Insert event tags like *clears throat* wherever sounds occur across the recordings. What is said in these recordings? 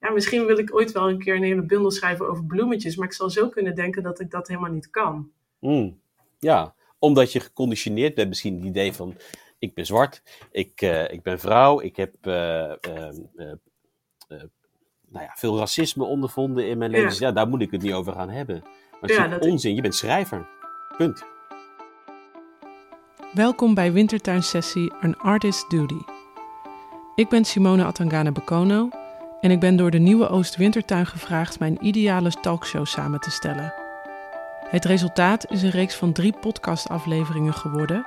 ja, misschien wil ik ooit wel een keer een hele bundel schrijven over bloemetjes, maar ik zal zo kunnen denken dat ik dat helemaal niet kan. Mm, ja, omdat je geconditioneerd bent, misschien het idee van: ik ben zwart, ik, uh, ik ben vrouw, ik heb uh, uh, nou ja, veel racisme ondervonden in mijn leven. Ja. Ja, daar moet ik het niet over gaan hebben. Maar het ja, is onzin, je bent schrijver. Punt. Welkom bij Wintertuinsessie An Artist's Duty. Ik ben Simone Atangana Bekono en ik ben door de Nieuwe Oost-Wintertuin gevraagd mijn ideale talkshow samen te stellen. Het resultaat is een reeks van drie podcastafleveringen geworden,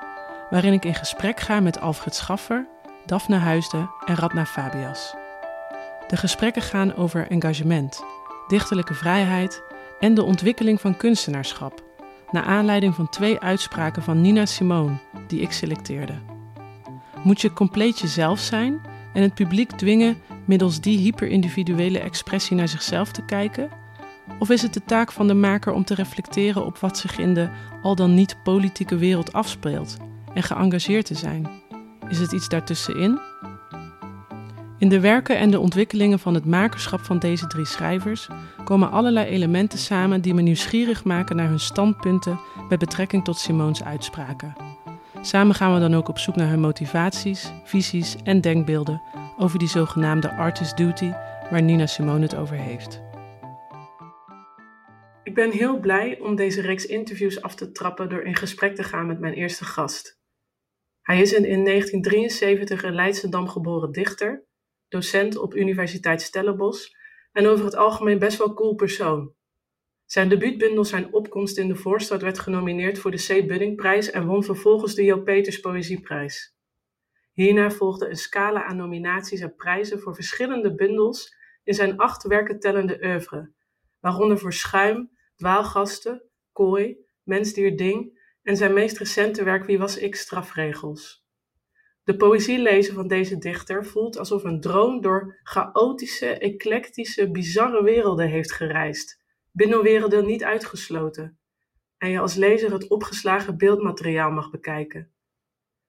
waarin ik in gesprek ga met Alfred Schaffer, Daphne Huisde en Radna Fabias. De gesprekken gaan over engagement, dichterlijke vrijheid en de ontwikkeling van kunstenaarschap, naar aanleiding van twee uitspraken van Nina Simone die ik selecteerde. Moet je compleet jezelf zijn en het publiek dwingen middels die hyperindividuele expressie naar zichzelf te kijken? Of is het de taak van de maker om te reflecteren op wat zich in de al dan niet politieke wereld afspeelt en geëngageerd te zijn? Is het iets daartussenin? In de werken en de ontwikkelingen van het makerschap van deze drie schrijvers komen allerlei elementen samen die me nieuwsgierig maken naar hun standpunten met betrekking tot Simone's uitspraken. Samen gaan we dan ook op zoek naar hun motivaties, visies en denkbeelden over die zogenaamde artist duty waar Nina Simone het over heeft. Ik ben heel blij om deze reeks interviews af te trappen door in gesprek te gaan met mijn eerste gast. Hij is een in 1973 in Leidschendam geboren dichter, docent op Universiteit Stellenbosch en over het algemeen best wel cool persoon. Zijn debuutbundel Zijn opkomst in de voorstad werd genomineerd voor de C. Buddingprijs en won vervolgens de Jo Peters Poëzieprijs. Hierna volgde een scala aan nominaties en prijzen voor verschillende bundels in zijn acht werken tellende oeuvre, waaronder voor Schuim, Dwaalgasten, Kooi, Mensdier Ding en zijn meest recente werk Wie was ik strafregels. De poëzie lezen van deze dichter voelt alsof een droom door chaotische, eclectische, bizarre werelden heeft gereisd, binnenwerelden niet uitgesloten, en je als lezer het opgeslagen beeldmateriaal mag bekijken.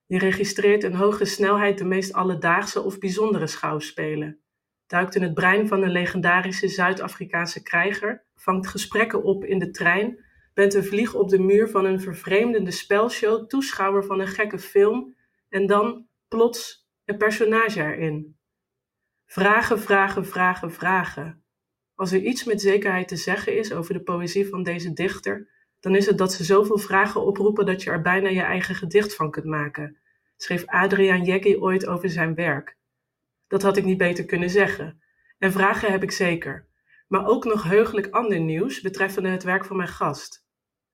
Je registreert in hoge snelheid de meest alledaagse of bijzondere schouwspelen, duikt in het brein van een legendarische Zuid-Afrikaanse krijger, vangt gesprekken op in de trein, bent een vlieg op de muur van een vervreemdende spelshow, toeschouwer van een gekke film en dan, plots, een personage erin. Vragen, vragen, vragen, vragen. Als er iets met zekerheid te zeggen is over de poëzie van deze dichter, dan is het dat ze zoveel vragen oproepen dat je er bijna je eigen gedicht van kunt maken, schreef Adriaan Jeggi ooit over zijn werk. Dat had ik niet beter kunnen zeggen. En vragen heb ik zeker. Maar ook nog heugelijk ander nieuws betreffende het werk van mijn gast.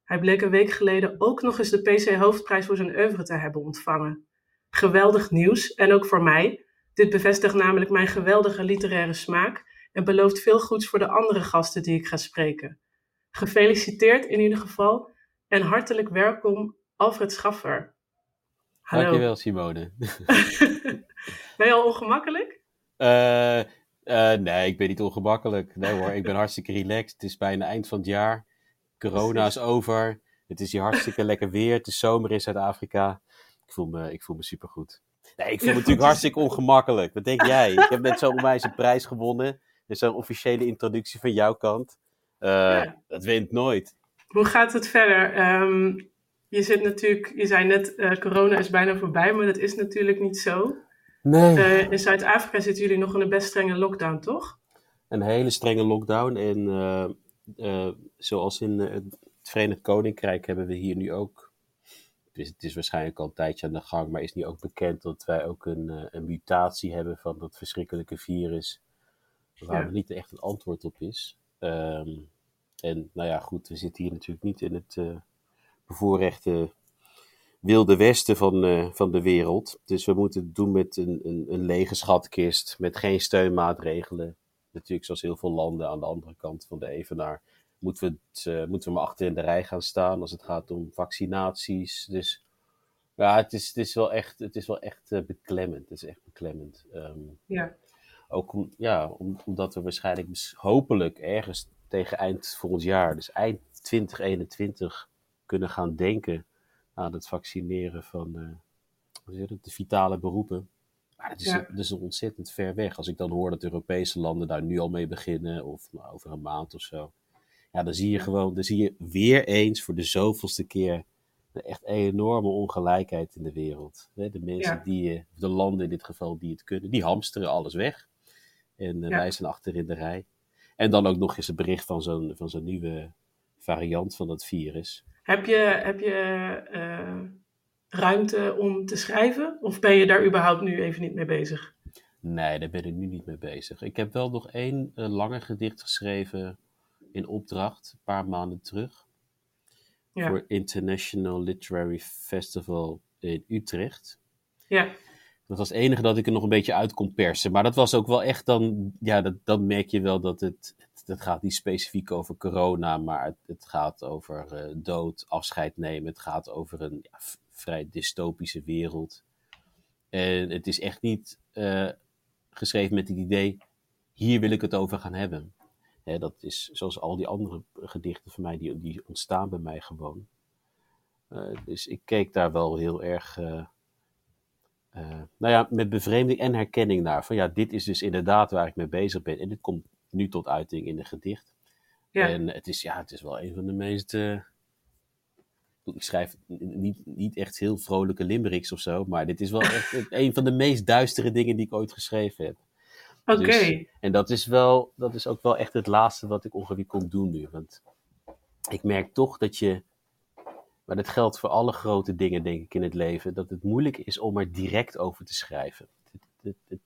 Hij bleek een week geleden ook nog eens de PC Hoofdprijs voor zijn oeuvre te hebben ontvangen. Geweldig nieuws, en ook voor mij. Dit bevestigt namelijk mijn geweldige literaire smaak en belooft veel goeds voor de andere gasten die ik ga spreken. Gefeliciteerd in ieder geval en hartelijk welkom Alfred Schaffer. Hallo. Dankjewel Simone. *laughs* ben je al ongemakkelijk? Uh, uh, nee, ik ben niet ongemakkelijk. Nee hoor, ik ben hartstikke relaxed. Het is bijna eind van het jaar. Corona is over. Het is hier hartstikke lekker weer. Het is zomer in Zuid-Afrika. Ik voel me, ik voel me supergoed. Nee, ik voel me natuurlijk hartstikke ongemakkelijk. Wat denk *laughs* jij? Ik heb net zo'n een prijs gewonnen. Dit is een officiële introductie van jouw kant. Uh, ja. Dat wint nooit. Hoe gaat het verder? Um, je zit natuurlijk, je zei net, uh, corona is bijna voorbij, maar dat is natuurlijk niet zo. Nee. Uh, in Zuid-Afrika zitten jullie nog in een best strenge lockdown, toch? Een hele strenge lockdown. En zoals in het Verenigd Koninkrijk hebben we hier nu ook. Dus het is waarschijnlijk al een tijdje aan de gang, maar is nu ook bekend dat wij ook een, een mutatie hebben van dat verschrikkelijke virus. Waar ja. er niet echt een antwoord op is. Um, en nou ja, goed, we zitten hier natuurlijk niet in het uh, bevoorrechte wilde westen van, uh, van de wereld. Dus we moeten het doen met een, een, een lege schatkist, met geen steunmaatregelen. Natuurlijk, zoals heel veel landen aan de andere kant van de Evenaar, moeten we, het, uh, moeten we maar achter in de rij gaan staan als het gaat om vaccinaties. Dus ja, het is, het is wel echt, het is wel echt beklemmend. Het is echt beklemmend. Um, ja. Ook om, ja, om, omdat we waarschijnlijk hopelijk ergens tegen eind volgend jaar, dus eind 2021, kunnen gaan denken aan het vaccineren van uh, het, de vitale beroepen. Maar dat is, dat is ontzettend ver weg. Als ik dan hoor dat Europese landen daar nu al mee beginnen, of nou, over een maand of zo. Ja, dan zie je gewoon, dan zie je weer eens voor de zoveelste keer een echt enorme ongelijkheid in de wereld. De mensen die, eh, de landen in dit geval die het kunnen, die hamsteren alles weg. En uh, wij zijn achter in de rij. En dan ook nog eens een bericht van zo'n, van zo'n nieuwe variant van dat virus. Heb je, heb je uh, ruimte om te schrijven? Of ben je daar überhaupt nu even niet mee bezig? Nee, daar ben ik nu niet mee bezig. Ik heb wel nog één uh, langer gedicht geschreven in opdracht, een paar maanden terug. Ja. Voor International Literary Festival in Utrecht. Ja. Dat was het enige dat ik er nog een beetje uit kon persen. Maar dat was ook wel echt dan, ja, dat, dan merk je wel dat het, het, gaat niet specifiek over corona, maar het, het gaat over uh, dood, afscheid nemen. Het gaat over een ja, vrij dystopische wereld. En het is echt niet uh, geschreven met het idee, hier wil ik het over gaan hebben. Hè, dat is zoals al die andere gedichten van mij, die, die ontstaan bij mij gewoon. Uh, dus ik keek daar wel heel erg, uh, nou ja, met bevreemding en herkenning naar. Van ja, dit is dus inderdaad waar ik mee bezig ben. En dit komt nu tot uiting in een gedicht. Ja. En het is, ja, het is wel een van de meest ik schrijf niet, niet echt heel vrolijke limericks of zo, maar dit is wel echt *laughs* een van de meest duistere dingen die ik ooit geschreven heb. Oké. Dus, en dat is, wel, dat is ook wel echt het laatste wat ik ongeveer kon doen nu. Want ik merk toch dat je, maar dat geldt voor alle grote dingen denk ik in het leven, dat het moeilijk is om er direct over te schrijven.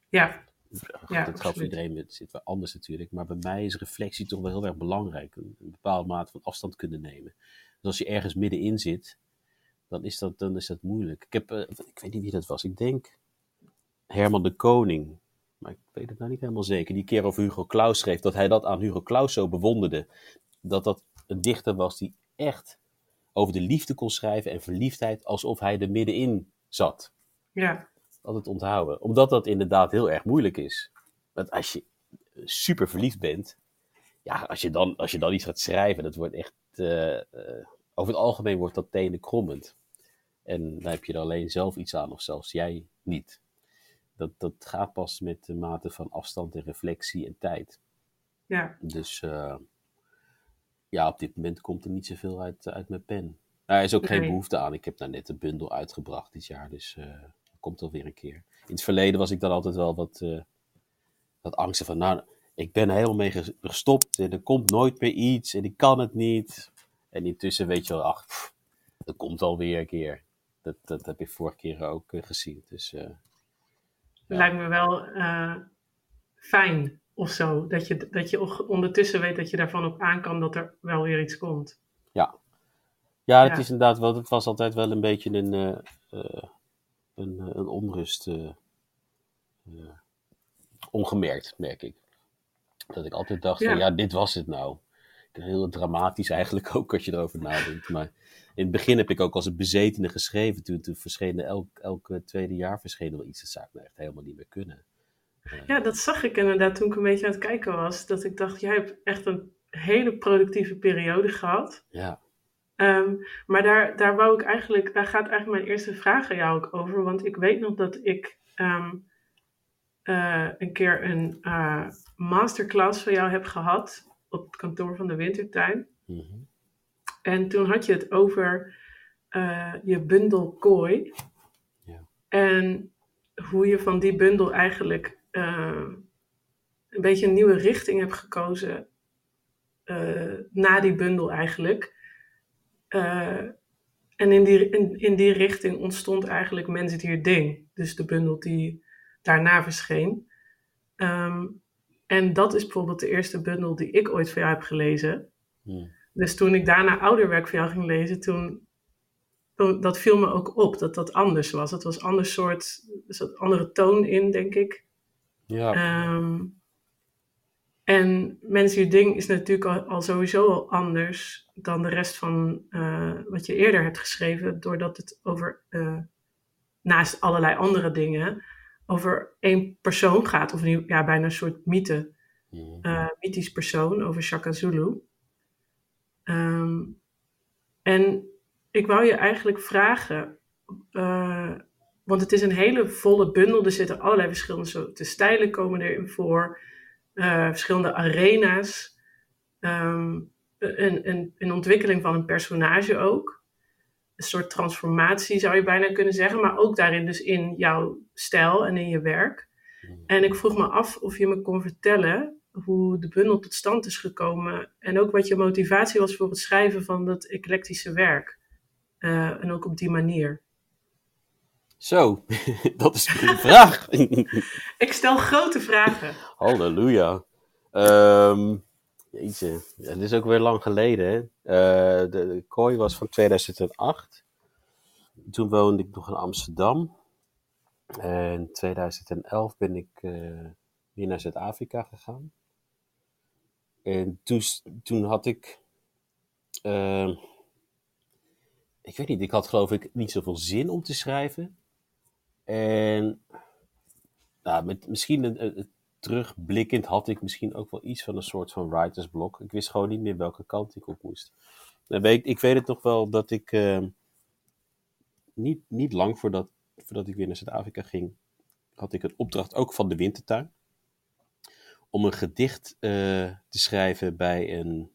ja. ja, dat geldt voor iedereen, het zit wel anders natuurlijk. Maar bij mij is reflectie toch wel heel erg belangrijk. Een, een bepaalde mate van afstand kunnen nemen. Dus als je ergens middenin zit, dan is dat, dan is dat moeilijk. Ik, heb, uh, ik weet niet wie dat was. Ik denk Herman de Koning. Maar ik weet het nou niet helemaal zeker. Die keer over Hugo Claus schreef dat hij dat aan Hugo Claus zo bewonderde. Dat dat een dichter was die echt over de liefde kon schrijven en verliefdheid alsof hij er middenin zat. Ja. Altijd onthouden. Omdat dat inderdaad heel erg moeilijk is. Want als je super verliefd bent, ja, als je dan, als je dan iets gaat schrijven, dat wordt echt uh, over het algemeen wordt dat tenen krommend. En dan heb je er alleen zelf iets aan, of zelfs jij niet. Dat, dat gaat pas met de mate van afstand en reflectie en tijd. Ja. Dus uh, ja, op dit moment komt er niet zoveel uit, uit mijn pen. er is ook geen behoefte aan. Ik heb daar net een bundel uitgebracht dit jaar, dus uh, komt alweer een keer. In het verleden was ik dan altijd wel wat, uh, wat angstig van, nou, ik ben er helemaal mee gestopt en er komt nooit meer iets en ik kan het niet. En intussen weet je wel, ach, pff, dat komt alweer een keer. Dat, dat heb ik vorige keer ook uh, gezien. Dus, ja. Lijkt me wel fijn of zo. Dat je, dat je ondertussen weet dat je daarvan op aan kan dat er wel weer iets komt. Ja, ja, het ja. is inderdaad wel, het was altijd wel een beetje een, een, een onrust. ongemerkt, merk ik. Dat ik altijd dacht, ja. Van, ja, dit was het nou heel dramatisch eigenlijk ook als je erover nadenkt. Maar in het begin heb ik ook als een bezetene geschreven. Toen, toen verscheen elk, elke tweede jaar verscheen wel iets. Dat zou ik nou echt helemaal niet meer kunnen. Ja, dat zag ik inderdaad toen ik een beetje aan het kijken was. Dat ik dacht, jij hebt echt een hele productieve periode gehad. Ja. Um, maar daar, daar wou ik eigenlijk, daar gaat eigenlijk mijn eerste vraag aan jou ook over. Want ik weet nog dat ik um, uh, een keer een uh, masterclass van jou heb gehad op het kantoor van de Wintertuin. Mm -hmm. En toen had je het over uh, je bundel kooi. Ja. En hoe je van die bundel eigenlijk uh, een beetje een nieuwe richting hebt gekozen. Uh, na die bundel eigenlijk. en in die, in, in die richting ontstond eigenlijk Mens hier ding. Dus de bundel die daarna verscheen. Um, en dat is bijvoorbeeld de eerste bundel die ik ooit van jou heb gelezen. Dus toen ik daarna ouderwerk van jou ging lezen, toen, dat viel me ook op dat dat anders was. Het was een ander soort, er zat andere toon in, denk ik. Ja. Um, en Mensen Je Ding is natuurlijk al, al, sowieso al anders dan de rest van uh, wat je eerder hebt geschreven, doordat het over, uh, naast allerlei andere dingen, over één persoon gaat, of een, ja, bijna een soort mythe, uh, mythisch persoon over Shaka Zulu. Um, en ik wou je eigenlijk vragen, want het is een hele volle bundel. Er zitten allerlei verschillende soorten stijlen komen erin voor. Uh, verschillende arena's. Um, een, een, een ontwikkeling van een personage ook. Een soort transformatie zou je bijna kunnen zeggen. Maar ook daarin dus in jouw stijl en in je werk. En ik vroeg me af of je me kon vertellen hoe de bundel tot stand is gekomen. En ook wat je motivatie was voor het schrijven van dat eclectische werk. Uh, en ook op die manier. Zo, *laughs* dat is een vraag. *laughs* ik stel grote vragen. Halleluja. Um, jeetje, ja, dit is ook weer lang geleden. Hè? Uh, de, de kooi was van 2008. Toen woonde ik nog in Amsterdam. En in 2011 ben ik uh, weer naar Zuid-Afrika gegaan. En toen, toen had ik. Uh, ik weet niet, ik had geloof ik niet zoveel zin om te schrijven. En nou, met, misschien terugblikkend had ik misschien ook wel iets van een soort van writersblok. Ik wist gewoon niet meer welke kant ik op moest. Weet, ik weet het nog wel dat ik uh, niet, niet lang voordat, voordat ik weer naar Zuid-Afrika ging, had ik een opdracht ook van de Wintertuin. Om een gedicht uh, te schrijven bij een.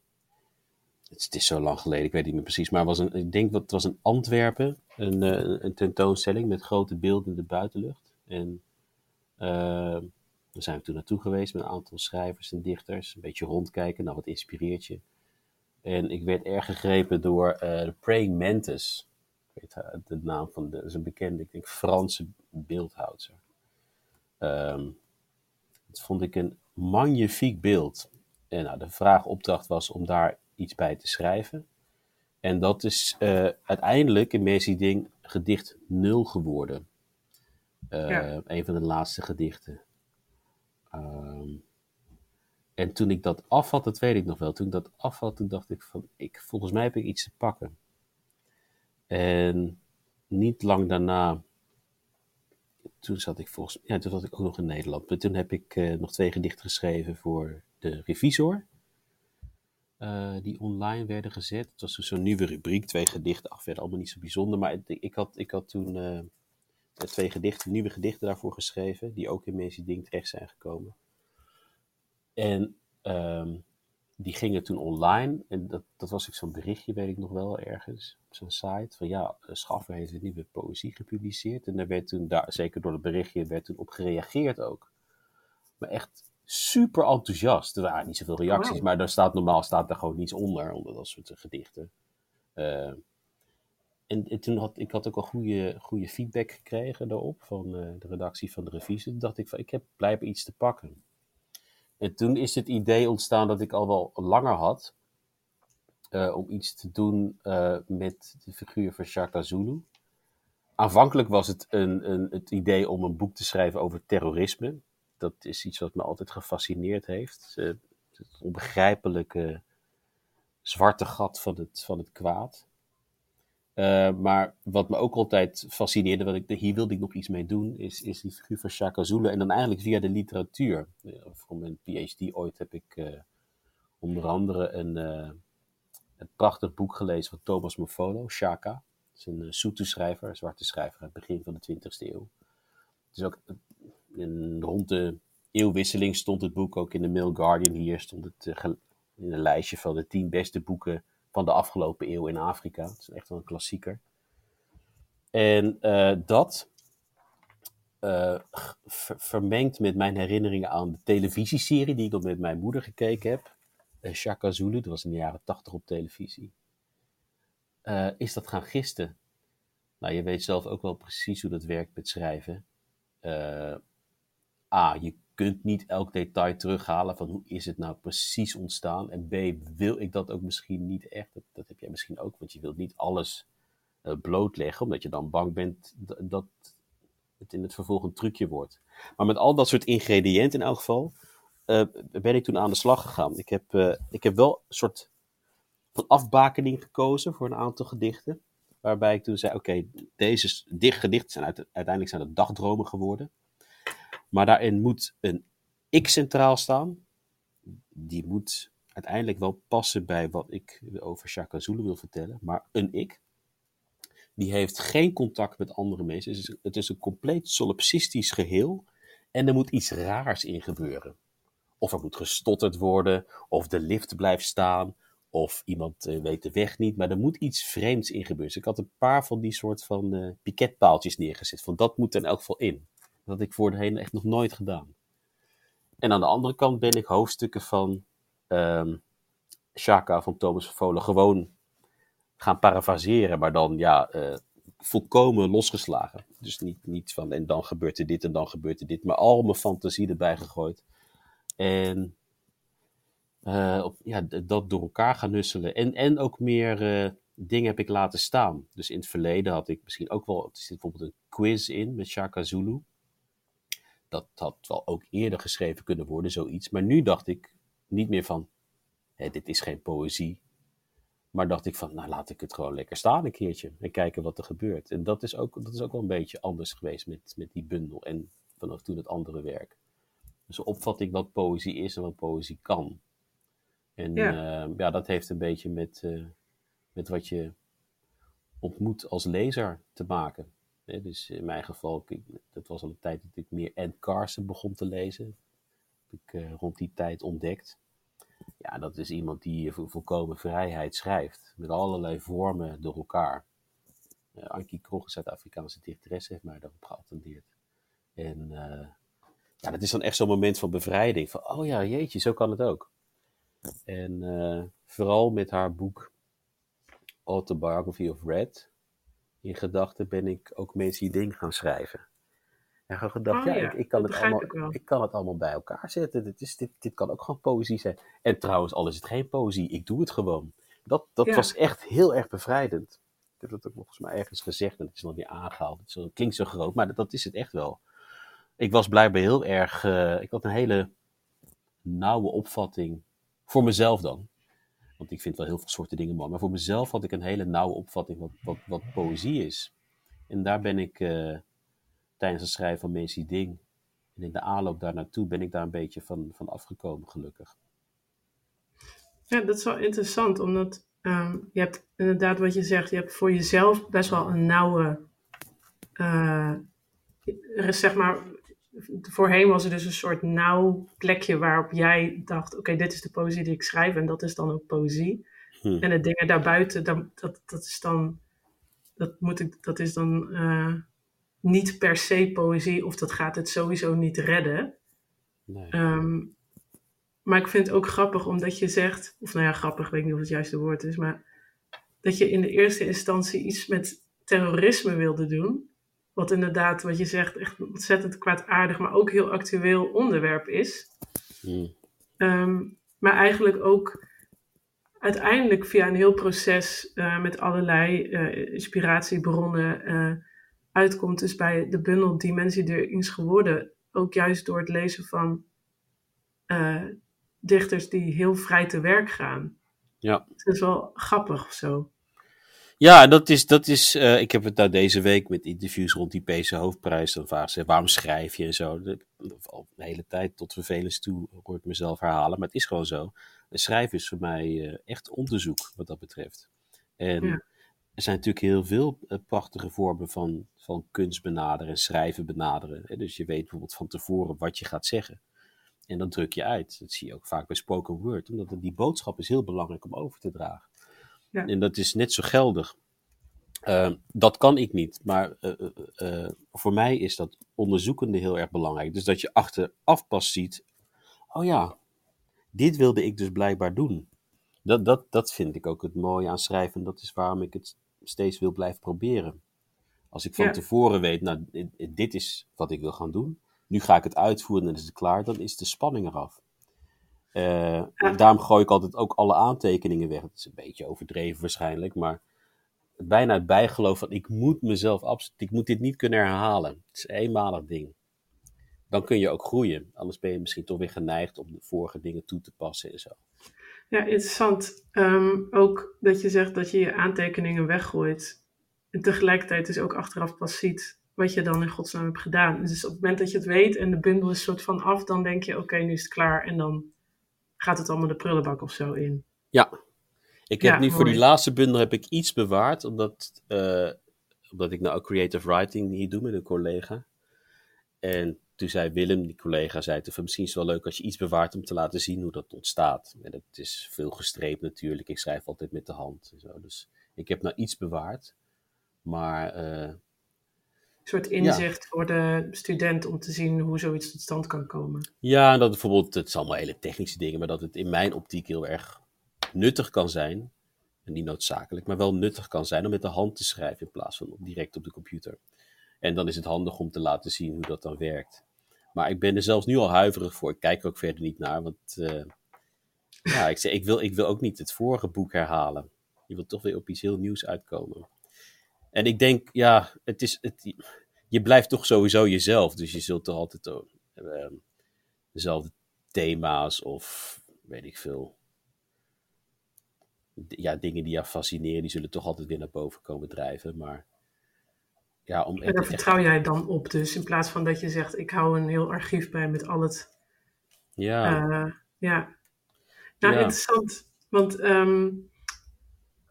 Het, is zo lang geleden, ik weet niet meer precies. Maar was een, ik denk dat het was een Antwerpen. Een, uh, een tentoonstelling met grote beelden in de buitenlucht. En uh, daar zijn we toen naartoe geweest met een aantal schrijvers en dichters. Een beetje rondkijken, nou wat inspireert je. En ik werd erg gegrepen door uh, de Praying Mantis. Ik weet de naam van de, is een bekende, ik denk Franse beeldhouder. Um, dat vond ik een magnifiek beeld. En nou, de vraagopdracht was om daar iets bij te schrijven. En dat is uh, uiteindelijk in Messi Ding gedicht 0 geworden. Ja. Een van de laatste gedichten. Um, en toen ik dat af had, dat weet ik nog wel. Toen ik dat af had, toen dacht ik van, ik, volgens mij heb ik iets te pakken. En niet lang daarna, toen zat ik volgens ja, toen zat ik ook nog in Nederland. Maar toen heb ik uh, nog twee gedichten geschreven voor de revisor. Uh, die online werden gezet. Het was dus zo'n nieuwe rubriek, twee gedichten. Ach, verder allemaal niet zo bijzonder. Maar ik, had, ik had toen uh, twee gedichten, nieuwe gedichten daarvoor geschreven. Die ook in Mensen Ding terecht zijn gekomen. En um, die gingen toen online. En dat, dat was ik zo'n berichtje, weet ik nog wel, ergens. Op zo'n site. Van ja, Schaffer heeft een nieuwe poëzie gepubliceerd. En daar werd toen, daar, zeker door het berichtje, werd toen op gereageerd ook. Maar echt super enthousiast. Er waren niet zoveel reacties, wow. maar daar staat normaal staat er gewoon niets onder, onder dat soort gedichten. Uh, en, en, toen had ik had ook al goede, goede feedback gekregen daarop van uh, de redactie van de revisie. Toen dacht ik van, ik heb blijkbaar iets te pakken. En toen is het idee ontstaan dat ik al wel langer had uh, om iets te doen met de figuur van Shaka Zulu. Aanvankelijk was het een, een, het idee om een boek te schrijven over terrorisme. Dat is iets wat me altijd gefascineerd heeft. Uh, het onbegrijpelijke zwarte gat van het, van het kwaad. Uh, maar wat me ook altijd fascineerde, wat ik, hier wilde ik nog iets mee doen, is, is die figuur van Shaka Zulu. En dan eigenlijk via de literatuur. Voor mijn PhD ooit heb ik uh, onder andere een, een prachtig boek gelezen van Thomas Mofolo, Shaka. Dat is een Sotho-schrijver, een zwarte schrijver uit het begin van de 20e eeuw. Het is ook in, rond de eeuwwisseling stond het boek ook in de Mail Guardian. Hier stond het in een lijstje van de tien beste boeken van de afgelopen eeuw in Afrika. Het is echt wel een klassieker. En uh, dat uh, met mijn herinneringen aan de televisieserie die ik al met mijn moeder gekeken heb. Uh, Shaka Zulu, dat was in de jaren tachtig op televisie. is dat gaan gisten. Nou, je weet zelf ook wel precies hoe dat werkt met schrijven. A, je kunt niet elk detail terughalen van hoe is het nou precies ontstaan. En B, wil ik dat ook misschien niet echt. Dat, dat heb jij misschien ook, want je wilt niet alles uh, blootleggen, omdat je dan bang bent dat het in het vervolg een trucje wordt. Maar met al dat soort ingrediënten in elk geval, uh, ben ik toen aan de slag gegaan. Ik heb, uh, ik heb wel een soort van afbakening gekozen voor een aantal gedichten. Waarbij ik toen zei, oké, deze gedichten zijn uit, uiteindelijk zijn het dagdromen geworden. Maar daarin moet een ik centraal staan. Die moet uiteindelijk wel passen bij wat ik over Shaka Zulu wil vertellen. Maar een ik. Die heeft geen contact met andere mensen. Het is, het is een compleet solipsistisch geheel. En er moet iets raars in gebeuren. Of er moet gestotterd worden, of de lift blijft staan, of iemand uh, weet de weg niet. Maar er moet iets vreemds in gebeuren. Dus ik had een paar van die soort van uh, piketpaaltjes neergezet. Van dat moet er in elk geval in. Dat had ik voorheen echt nog nooit gedaan. En aan de andere kant ben ik hoofdstukken van um, Shaka van Thomas van Volen gewoon gaan parafraseren. Maar dan ja, uh, volkomen losgeslagen. Dus niet, niet van en dan gebeurt er dit en dan gebeurt er dit. Maar al mijn fantasie erbij gegooid. En op, ja, dat door elkaar gaan nusselen. En, en ook meer uh, dingen heb ik laten staan. Dus in het verleden had ik misschien ook wel. Er zit bijvoorbeeld een quiz in met Shaka Zulu. Dat had wel ook eerder geschreven kunnen worden, zoiets. Maar nu dacht ik niet meer van. Hé, dit is geen poëzie. Maar dacht ik van, nou laat ik het gewoon lekker staan een keertje. En kijken wat er gebeurt. En dat is ook, dat is ook wel een beetje anders geweest met, met die bundel. En vanaf toen het andere werk. Dus de opvatting wat poëzie is en wat poëzie kan. En ja, uh, ja dat heeft een beetje met, uh, met wat je ontmoet als lezer te maken. Dus in mijn geval, dat was al een tijd dat ik meer Ed Carson begon te lezen. Heb ik uh, rond die tijd ontdekt. Ja, dat is iemand die voor volkomen vrijheid schrijft. Met allerlei vormen door elkaar. Uh, Ankie een Zuid-Afrikaanse dichteres, heeft mij daarop geattendeerd. En ja, dat is dan echt zo'n moment van bevrijding. Van, oh ja, jeetje, zo kan het ook. En vooral met haar boek Autobiography of Red. In gedachten ben ik ook mensen die ding gaan schrijven. En gewoon gedacht, oh, ja, ja, ik, ik, kan het allemaal, ik, ik, kan het allemaal bij elkaar zetten. Dit, is, dit, dit kan ook gewoon poëzie zijn. En trouwens, al is het geen poëzie, ik doe het gewoon. Dat, dat ja. was echt heel erg bevrijdend. Ik heb dat ook volgens mij ergens gezegd en het is nog weer aangehaald. Het klinkt zo groot, maar dat, dat is het echt wel. Ik was blijkbaar heel erg, uh, ik had een hele nauwe opvatting, voor mezelf dan. Want ik vind wel heel veel soorten dingen mooi. Maar voor mezelf had ik een hele nauwe opvatting wat, wat, wat poëzie is. En daar ben ik uh, tijdens het schrijven van Macy Ding en in de aanloop daar naartoe ben ik daar een beetje van, van afgekomen, gelukkig. Ja, dat is wel interessant, omdat um, je hebt inderdaad wat je zegt, je hebt voor jezelf best wel een nauwe, uh, zeg maar, voorheen was er dus een soort nauw plekje waarop jij dacht, oké, okay, dit is de poëzie die ik schrijf en dat is dan ook poëzie. Hm. En de dingen daarbuiten, dat, dat, dat is dan, dat moet ik, dat is dan uh, niet per se poëzie of dat gaat het sowieso niet redden. Nee. Um, maar ik vind het ook grappig omdat je zegt, of nou ja, grappig, ik weet niet of het juiste woord is, maar dat je in de eerste instantie iets met terrorisme wilde doen. Wat inderdaad, wat je zegt, echt een ontzettend kwaadaardig, maar ook heel actueel onderwerp is. Mm. Um, maar eigenlijk ook uiteindelijk via een heel proces uh, met allerlei uh, inspiratiebronnen uh, uitkomt. Dus bij de bundel Dimensie der is geworden. Ook juist door het lezen van dichters die heel vrij te werk gaan. Ja. Het is wel grappig of zo. Ja, dat is, dat is uh, ik heb het nou deze week met interviews rond die PC hoofdprijs. Dan vragen ze, waarom schrijf je en zo. De, al de hele tijd tot vervelens toe hoor ik mezelf herhalen. Maar het is gewoon zo. Schrijven is voor mij uh, echt onderzoek wat dat betreft. En ja. er zijn natuurlijk heel veel uh, prachtige vormen van, van kunst benaderen en schrijven benaderen. Hè? Dus je weet bijvoorbeeld van tevoren wat je gaat zeggen. En dan druk je uit. Dat zie je ook vaak bij spoken word. Omdat die boodschap is heel belangrijk om over te dragen. Ja. En dat is net zo geldig. Uh, dat kan ik niet, maar uh, uh, voor mij is dat onderzoekende heel erg belangrijk. Dus dat je achteraf pas ziet, oh ja, dit wilde ik dus blijkbaar doen. Dat, dat, dat vind ik ook het mooie aan schrijven. Dat is waarom ik het steeds wil blijven proberen. Als ik van ja. tevoren weet, nou, dit is wat ik wil gaan doen. Nu ga ik het uitvoeren en is het klaar, dan is de spanning eraf. Uh, ja. Daarom gooi ik altijd ook alle aantekeningen weg. Het is een beetje overdreven waarschijnlijk, maar bijna het bijgeloof van ik moet mezelf absoluut, ik moet dit niet kunnen herhalen. Het is een eenmalig ding. Dan kun je ook groeien. Anders ben je misschien toch weer geneigd om de vorige dingen toe te passen en zo. Ja, interessant. Um, ook dat je zegt dat je je aantekeningen weggooit. En tegelijkertijd dus ook achteraf pas ziet wat je dan in godsnaam hebt gedaan. Dus op het moment dat je het weet en de bundel is soort van af, dan denk je oké, okay, nu is het klaar. En dan gaat het allemaal de prullenbak of zo in. Ja, ik heb ja, nu mooi. voor die laatste bundel heb ik iets bewaard, omdat uh, omdat ik nou ook creative writing hier doe met een collega. En toen zei Willem, die collega, zei van misschien is het wel leuk als je iets bewaart om te laten zien hoe dat ontstaat. En dat is veel gestreept natuurlijk. Ik schrijf altijd met de hand. En zo. Dus ik heb nou iets bewaard. Maar uh, soort inzicht voor de student om te zien hoe zoiets tot stand kan komen. Ja, dat bijvoorbeeld, het zijn allemaal hele technische dingen, maar dat het in mijn optiek heel erg nuttig kan zijn. En niet noodzakelijk, maar wel nuttig kan zijn om met de hand te schrijven in plaats van direct op de computer. En dan is het handig om te laten zien hoe dat dan werkt. Maar ik ben er zelfs nu al huiverig voor. Ik kijk er ook verder niet naar, want uh, ja, ik, zeg, ik, wil, ik wil ook niet het vorige boek herhalen. Je wilt toch weer op iets heel nieuws uitkomen. En ik denk, ja, het is, het, je blijft toch sowieso jezelf. Dus je zult toch altijd uh, dezelfde thema's of weet ik veel. Ja, dingen die je fascineren, die zullen toch altijd weer naar boven komen drijven. Maar ja, om en daar vertrouw jij dan op, dus in plaats van dat je zegt: ik hou een heel archief bij met al het. Ja. Uh, ja. Nou, interessant. Want um,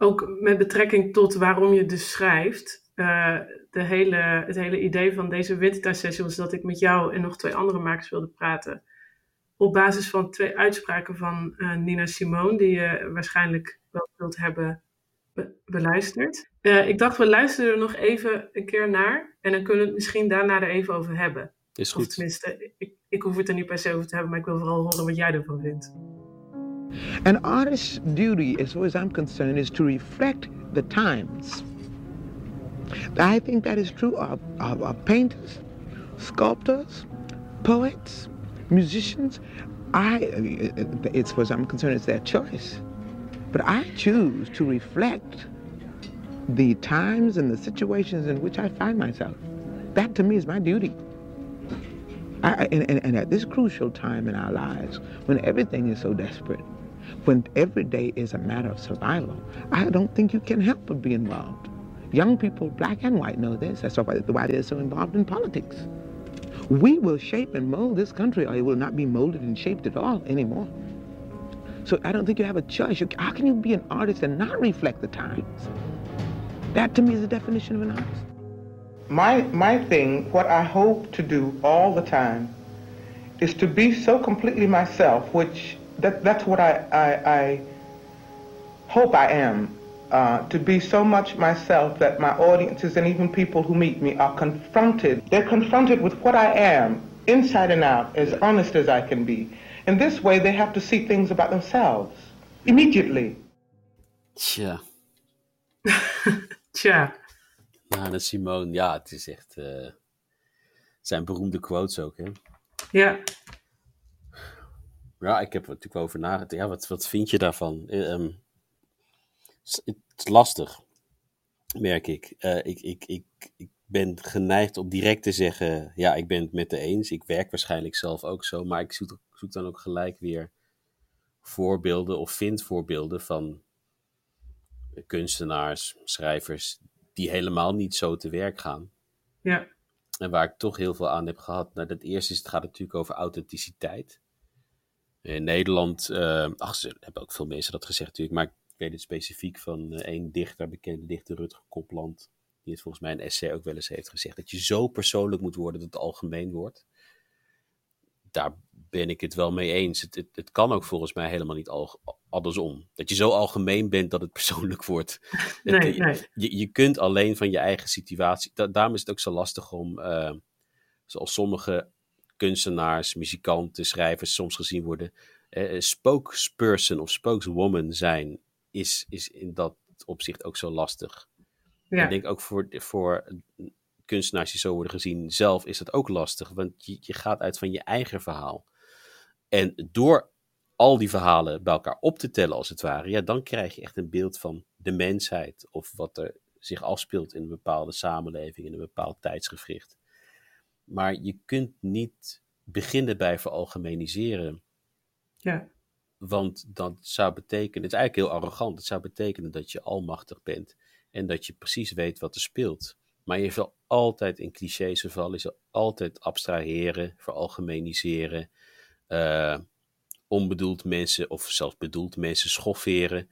ook met betrekking tot waarom je dus schrijft. Uh, de hele, het hele idee van deze winterthuissessie was dat ik met jou en nog twee andere makers wilde praten. Op basis van twee uitspraken van uh, Nina Simone, die je waarschijnlijk wel zult hebben beluisterd. Uh, ik dacht, we luisteren er nog even een keer naar. En dan kunnen we het misschien daarna er even over hebben. Is goed. Of tenminste, ik, ik hoef het er niet per se over te hebben, maar ik wil vooral horen wat jij ervan vindt. An artist's duty, as far as I'm concerned, is to reflect the times. I think that is true of, of, of painters, sculptors, poets, musicians. I, as far as I'm concerned, it's their choice. But I choose to reflect the times and the situations in which I find myself. That to me is my duty. I, and, and, and, at this crucial time in our lives, when everything is so desperate, when every day is a matter of survival, I don't think you can help but be involved. Young people, black and white, know this. That's why they're so involved in politics. We will shape and mold this country, or it will not be molded and shaped at all anymore. So I don't think you have a choice. How can you be an artist and not reflect the times? That to me is the definition of an artist. My, my thing, what I hope to do all the time, is to be so completely myself, which that, that's what I, I, I hope I am. Uh, to be so much myself that my audiences and even people who meet me are confronted. They're confronted with what I am, inside and out, as honest as I can be. In this way, they have to see things about themselves immediately. Tja. *laughs* Tja. Nou, dat Simone, ja, het is echt. Uh, zijn beroemde quotes ook, hè? Ja. Ja, ik heb er natuurlijk wel over nagedacht. Ja, wat, wat vind je daarvan? Um, het is lastig, merk ik. Uh, ik, ik, ik. Ik ben geneigd om direct te zeggen: ja, ik ben het met de eens. Ik werk waarschijnlijk zelf ook zo, maar ik zoek, zoek dan ook gelijk weer voorbeelden of vind voorbeelden van kunstenaars, schrijvers, die helemaal niet zo te werk gaan. Ja. En waar ik toch heel veel aan heb gehad. Nou, het eerste is, het gaat natuurlijk over authenticiteit. In Nederland, uh, ach, ze hebben ook veel mensen dat gezegd natuurlijk, maar ik weet het specifiek van uh, één dichter, bekende dichter Rutger Kopland, die het volgens mij een essay ook wel eens heeft gezegd, dat je zo persoonlijk moet worden dat het algemeen wordt. Daar ben ik het wel mee eens. Het, het, het kan ook volgens mij helemaal niet al, andersom. Dat je zo algemeen bent dat het persoonlijk wordt. *laughs* Nee, nee. Je, je kunt alleen van je eigen situatie. Da daarom is het ook zo lastig om, uh, zoals sommige kunstenaars, muzikanten, schrijvers soms gezien worden. Uh, spokesperson of spokeswoman zijn is, is in dat opzicht ook zo lastig. Ja. Ik denk ook voor, voor kunstenaars die zo worden gezien zelf is dat ook lastig. Want je, je gaat uit van je eigen verhaal. En door al die verhalen bij elkaar op te tellen, als het ware, ja, dan krijg je echt een beeld van de mensheid of wat er zich afspeelt in een bepaalde samenleving, in een bepaald tijdsgevricht. Maar je kunt niet beginnen bij veralgemeniseren. Ja. Want dat zou betekenen, het is eigenlijk heel arrogant, het zou betekenen dat je almachtig bent en dat je precies weet wat er speelt. Maar je zal altijd in clichés vervallen, je zal altijd abstraheren, veralgemeniseren, uh, onbedoeld mensen of zelfs bedoeld mensen schofferen.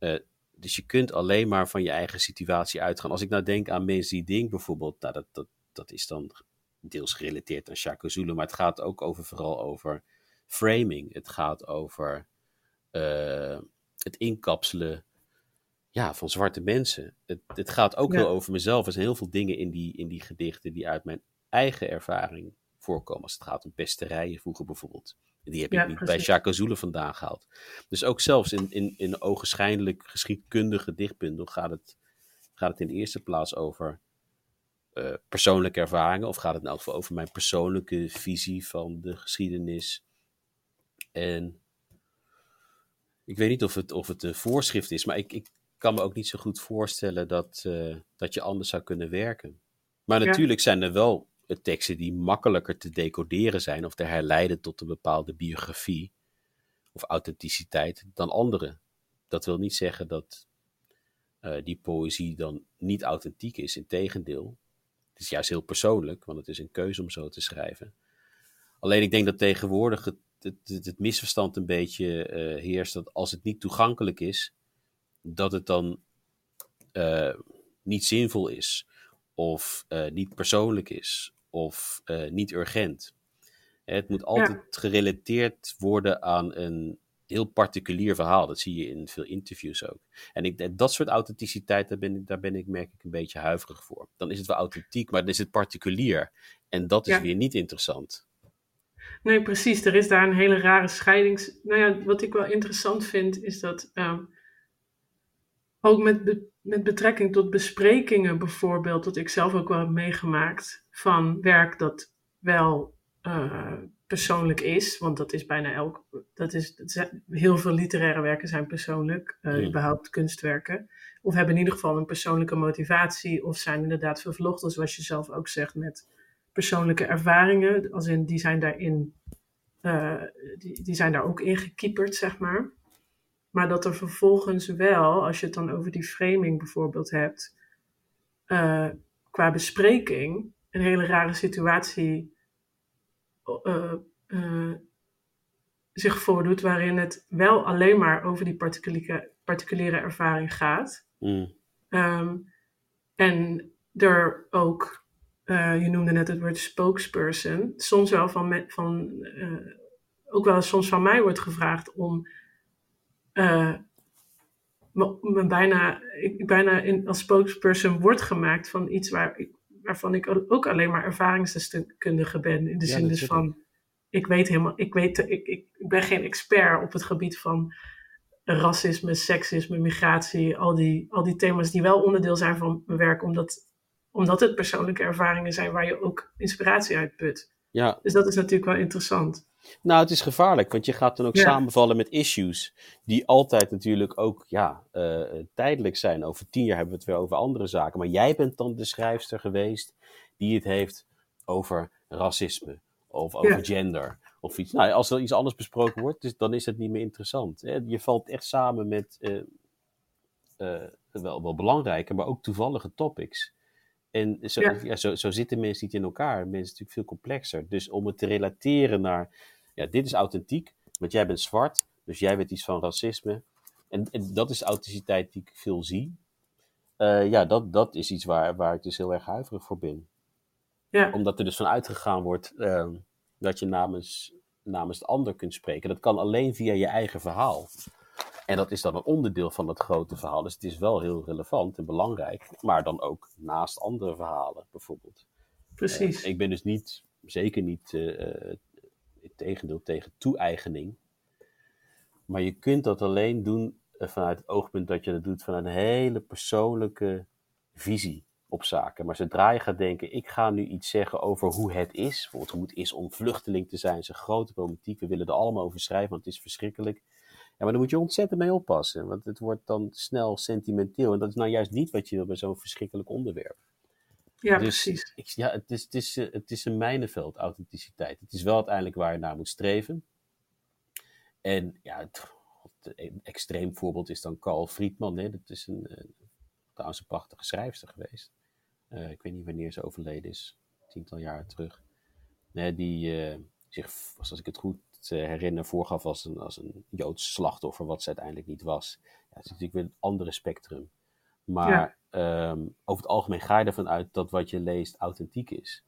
Uh, dus je kunt alleen maar van je eigen situatie uitgaan. Als ik nou denk aan Mens Ding bijvoorbeeld, nou dat, dat, dat is dan deels gerelateerd aan Shaka Zulu, maar het gaat ook over, vooral over framing. Het gaat over uh, het inkapselen ja, van zwarte mensen. Het, het gaat ook ja. heel over mezelf. Er zijn heel veel dingen in die, in die gedichten die uit mijn eigen ervaring voorkomen. Als het gaat om pesterijen vroeger bijvoorbeeld. Die heb ik niet precies. bij Jacques Zoele vandaan gehaald. Dus ook zelfs in, in, in een ogenschijnlijk geschiedkundige dichtbundel gaat het, gaat het in de eerste plaats over uh, persoonlijke ervaringen. Of gaat het in elk geval over mijn persoonlijke visie van de geschiedenis. En ik weet niet of het, of het een voorschrift is, maar ik, ik kan me ook niet zo goed voorstellen dat, uh, dat je anders zou kunnen werken. Maar natuurlijk ja. zijn er wel teksten die makkelijker te decoderen zijn of te herleiden tot een bepaalde biografie of authenticiteit dan andere. Dat wil niet zeggen dat uh, die poëzie dan niet authentiek is. Integendeel, het is juist heel persoonlijk, want het is een keuze om zo te schrijven. Alleen ik denk dat tegenwoordig het, het, het misverstand een beetje uh, heerst dat als het niet toegankelijk is, dat het dan uh, niet zinvol is of niet persoonlijk is of niet urgent. Het moet altijd gerelateerd worden aan een heel particulier verhaal. Dat zie je in veel interviews ook. En ik, dat soort authenticiteit, daar ben, ik, daar ben ik, merk ik, een beetje huiverig voor. Dan is het wel authentiek, maar dan is het particulier. En dat is ja. weer niet interessant. Nee, precies. Er is daar een hele rare scheidings... Nou ja, wat ik wel interessant vind, is dat... Um, ook met, be met betrekking tot besprekingen bijvoorbeeld, dat ik zelf ook wel heb meegemaakt van werk dat wel uh, persoonlijk is, want dat is bijna elk, dat is, dat zijn, heel veel literaire werken zijn persoonlijk, uh, ja. überhaupt kunstwerken, of hebben in ieder geval een persoonlijke motivatie, of zijn inderdaad vervlochten, zoals je zelf ook zegt, met persoonlijke ervaringen, als in die zijn daarin, uh, die, die zijn daar ook in gekieperd, zeg maar. Maar dat er vervolgens wel, als je het dan over die framing bijvoorbeeld hebt, uh, qua bespreking, een hele rare situatie zich voordoet, waarin het wel alleen maar over die particuliere, particuliere ervaring gaat. Mm. Um, en er ook, je noemde net het woord spokesperson, soms wel van, van ook wel soms van mij wordt gevraagd om uh, me bijna, ik bijna in, als spokesperson wordt gemaakt van iets waar ik, waarvan ik ook alleen maar ervaringsdeskundige ben. In de ja, zin dus van, ik weet helemaal, ik, weet, ik, ik, ik ben geen expert op het gebied van racisme, seksisme, migratie, al die, al die thema's die wel onderdeel zijn van mijn werk, omdat, omdat het persoonlijke ervaringen zijn waar je ook inspiratie uit put. Ja. Dus dat is natuurlijk wel interessant. Nou, het is gevaarlijk, want je gaat dan ook ja. samenvallen met issues die altijd natuurlijk ook ja, uh, tijdelijk zijn. Over tien jaar hebben we het weer over andere zaken. Maar jij bent dan de schrijfster geweest die het heeft over racisme of over ja. gender of iets. Nou, als er iets anders besproken wordt, dus dan is het niet meer interessant. Hè? Je valt echt samen met uh, uh, wel, wel belangrijke, maar ook toevallige topics. En zo, ja. ja. zo, zo, zitten mensen niet in elkaar. Mensen zijn natuurlijk veel complexer. Dus om het te relateren naar, ja, dit is authentiek, want jij bent zwart, dus jij weet iets van racisme. En, en dat is de authenticiteit die ik veel zie. Uh, ja, dat, dat is iets waar, waar ik dus heel erg huiverig voor ben. Ja. Omdat er dus van uitgegaan wordt uh, dat je namens, namens de ander kunt spreken. Dat kan alleen via je eigen verhaal. En dat is dan een onderdeel van het grote verhaal. Dus het is wel heel relevant en belangrijk. Maar dan ook naast andere verhalen, bijvoorbeeld. Precies. Uh, ik ben dus niet, zeker niet, uh, in tegendeel, tegen toe-eigening. Maar je kunt dat alleen doen vanuit het oogpunt dat je dat doet vanuit een hele persoonlijke visie op zaken. Maar zodra je gaat denken, ik ga nu iets zeggen over hoe het is. Bijvoorbeeld hoe het is om vluchteling te zijn. Zijn grote problematiek. We willen er allemaal over schrijven, want het is verschrikkelijk. Ja, maar daar moet je ontzettend mee oppassen, want het wordt dan snel sentimenteel. En dat is nou juist niet wat je wil bij zo'n verschrikkelijk onderwerp. Ja, dus precies. Ik, ja, het is, het, is, het is een mijnenveld, authenticiteit. Het is wel uiteindelijk waar je naar moet streven. En ja, het, een extreem voorbeeld is dan Carl Friedman. Hè? Dat is een, een, trouwens een prachtige schrijfster geweest. Uh, ik weet niet wanneer ze overleden is, tiental jaar terug. Nee, die uh, zich, als ik het goed herinner, voorgaf als een, als een Joods slachtoffer, wat ze uiteindelijk niet was. Ja, het is natuurlijk weer een andere spectrum. Maar ehm, over het algemeen ga je ervan uit dat wat je leest authentiek is.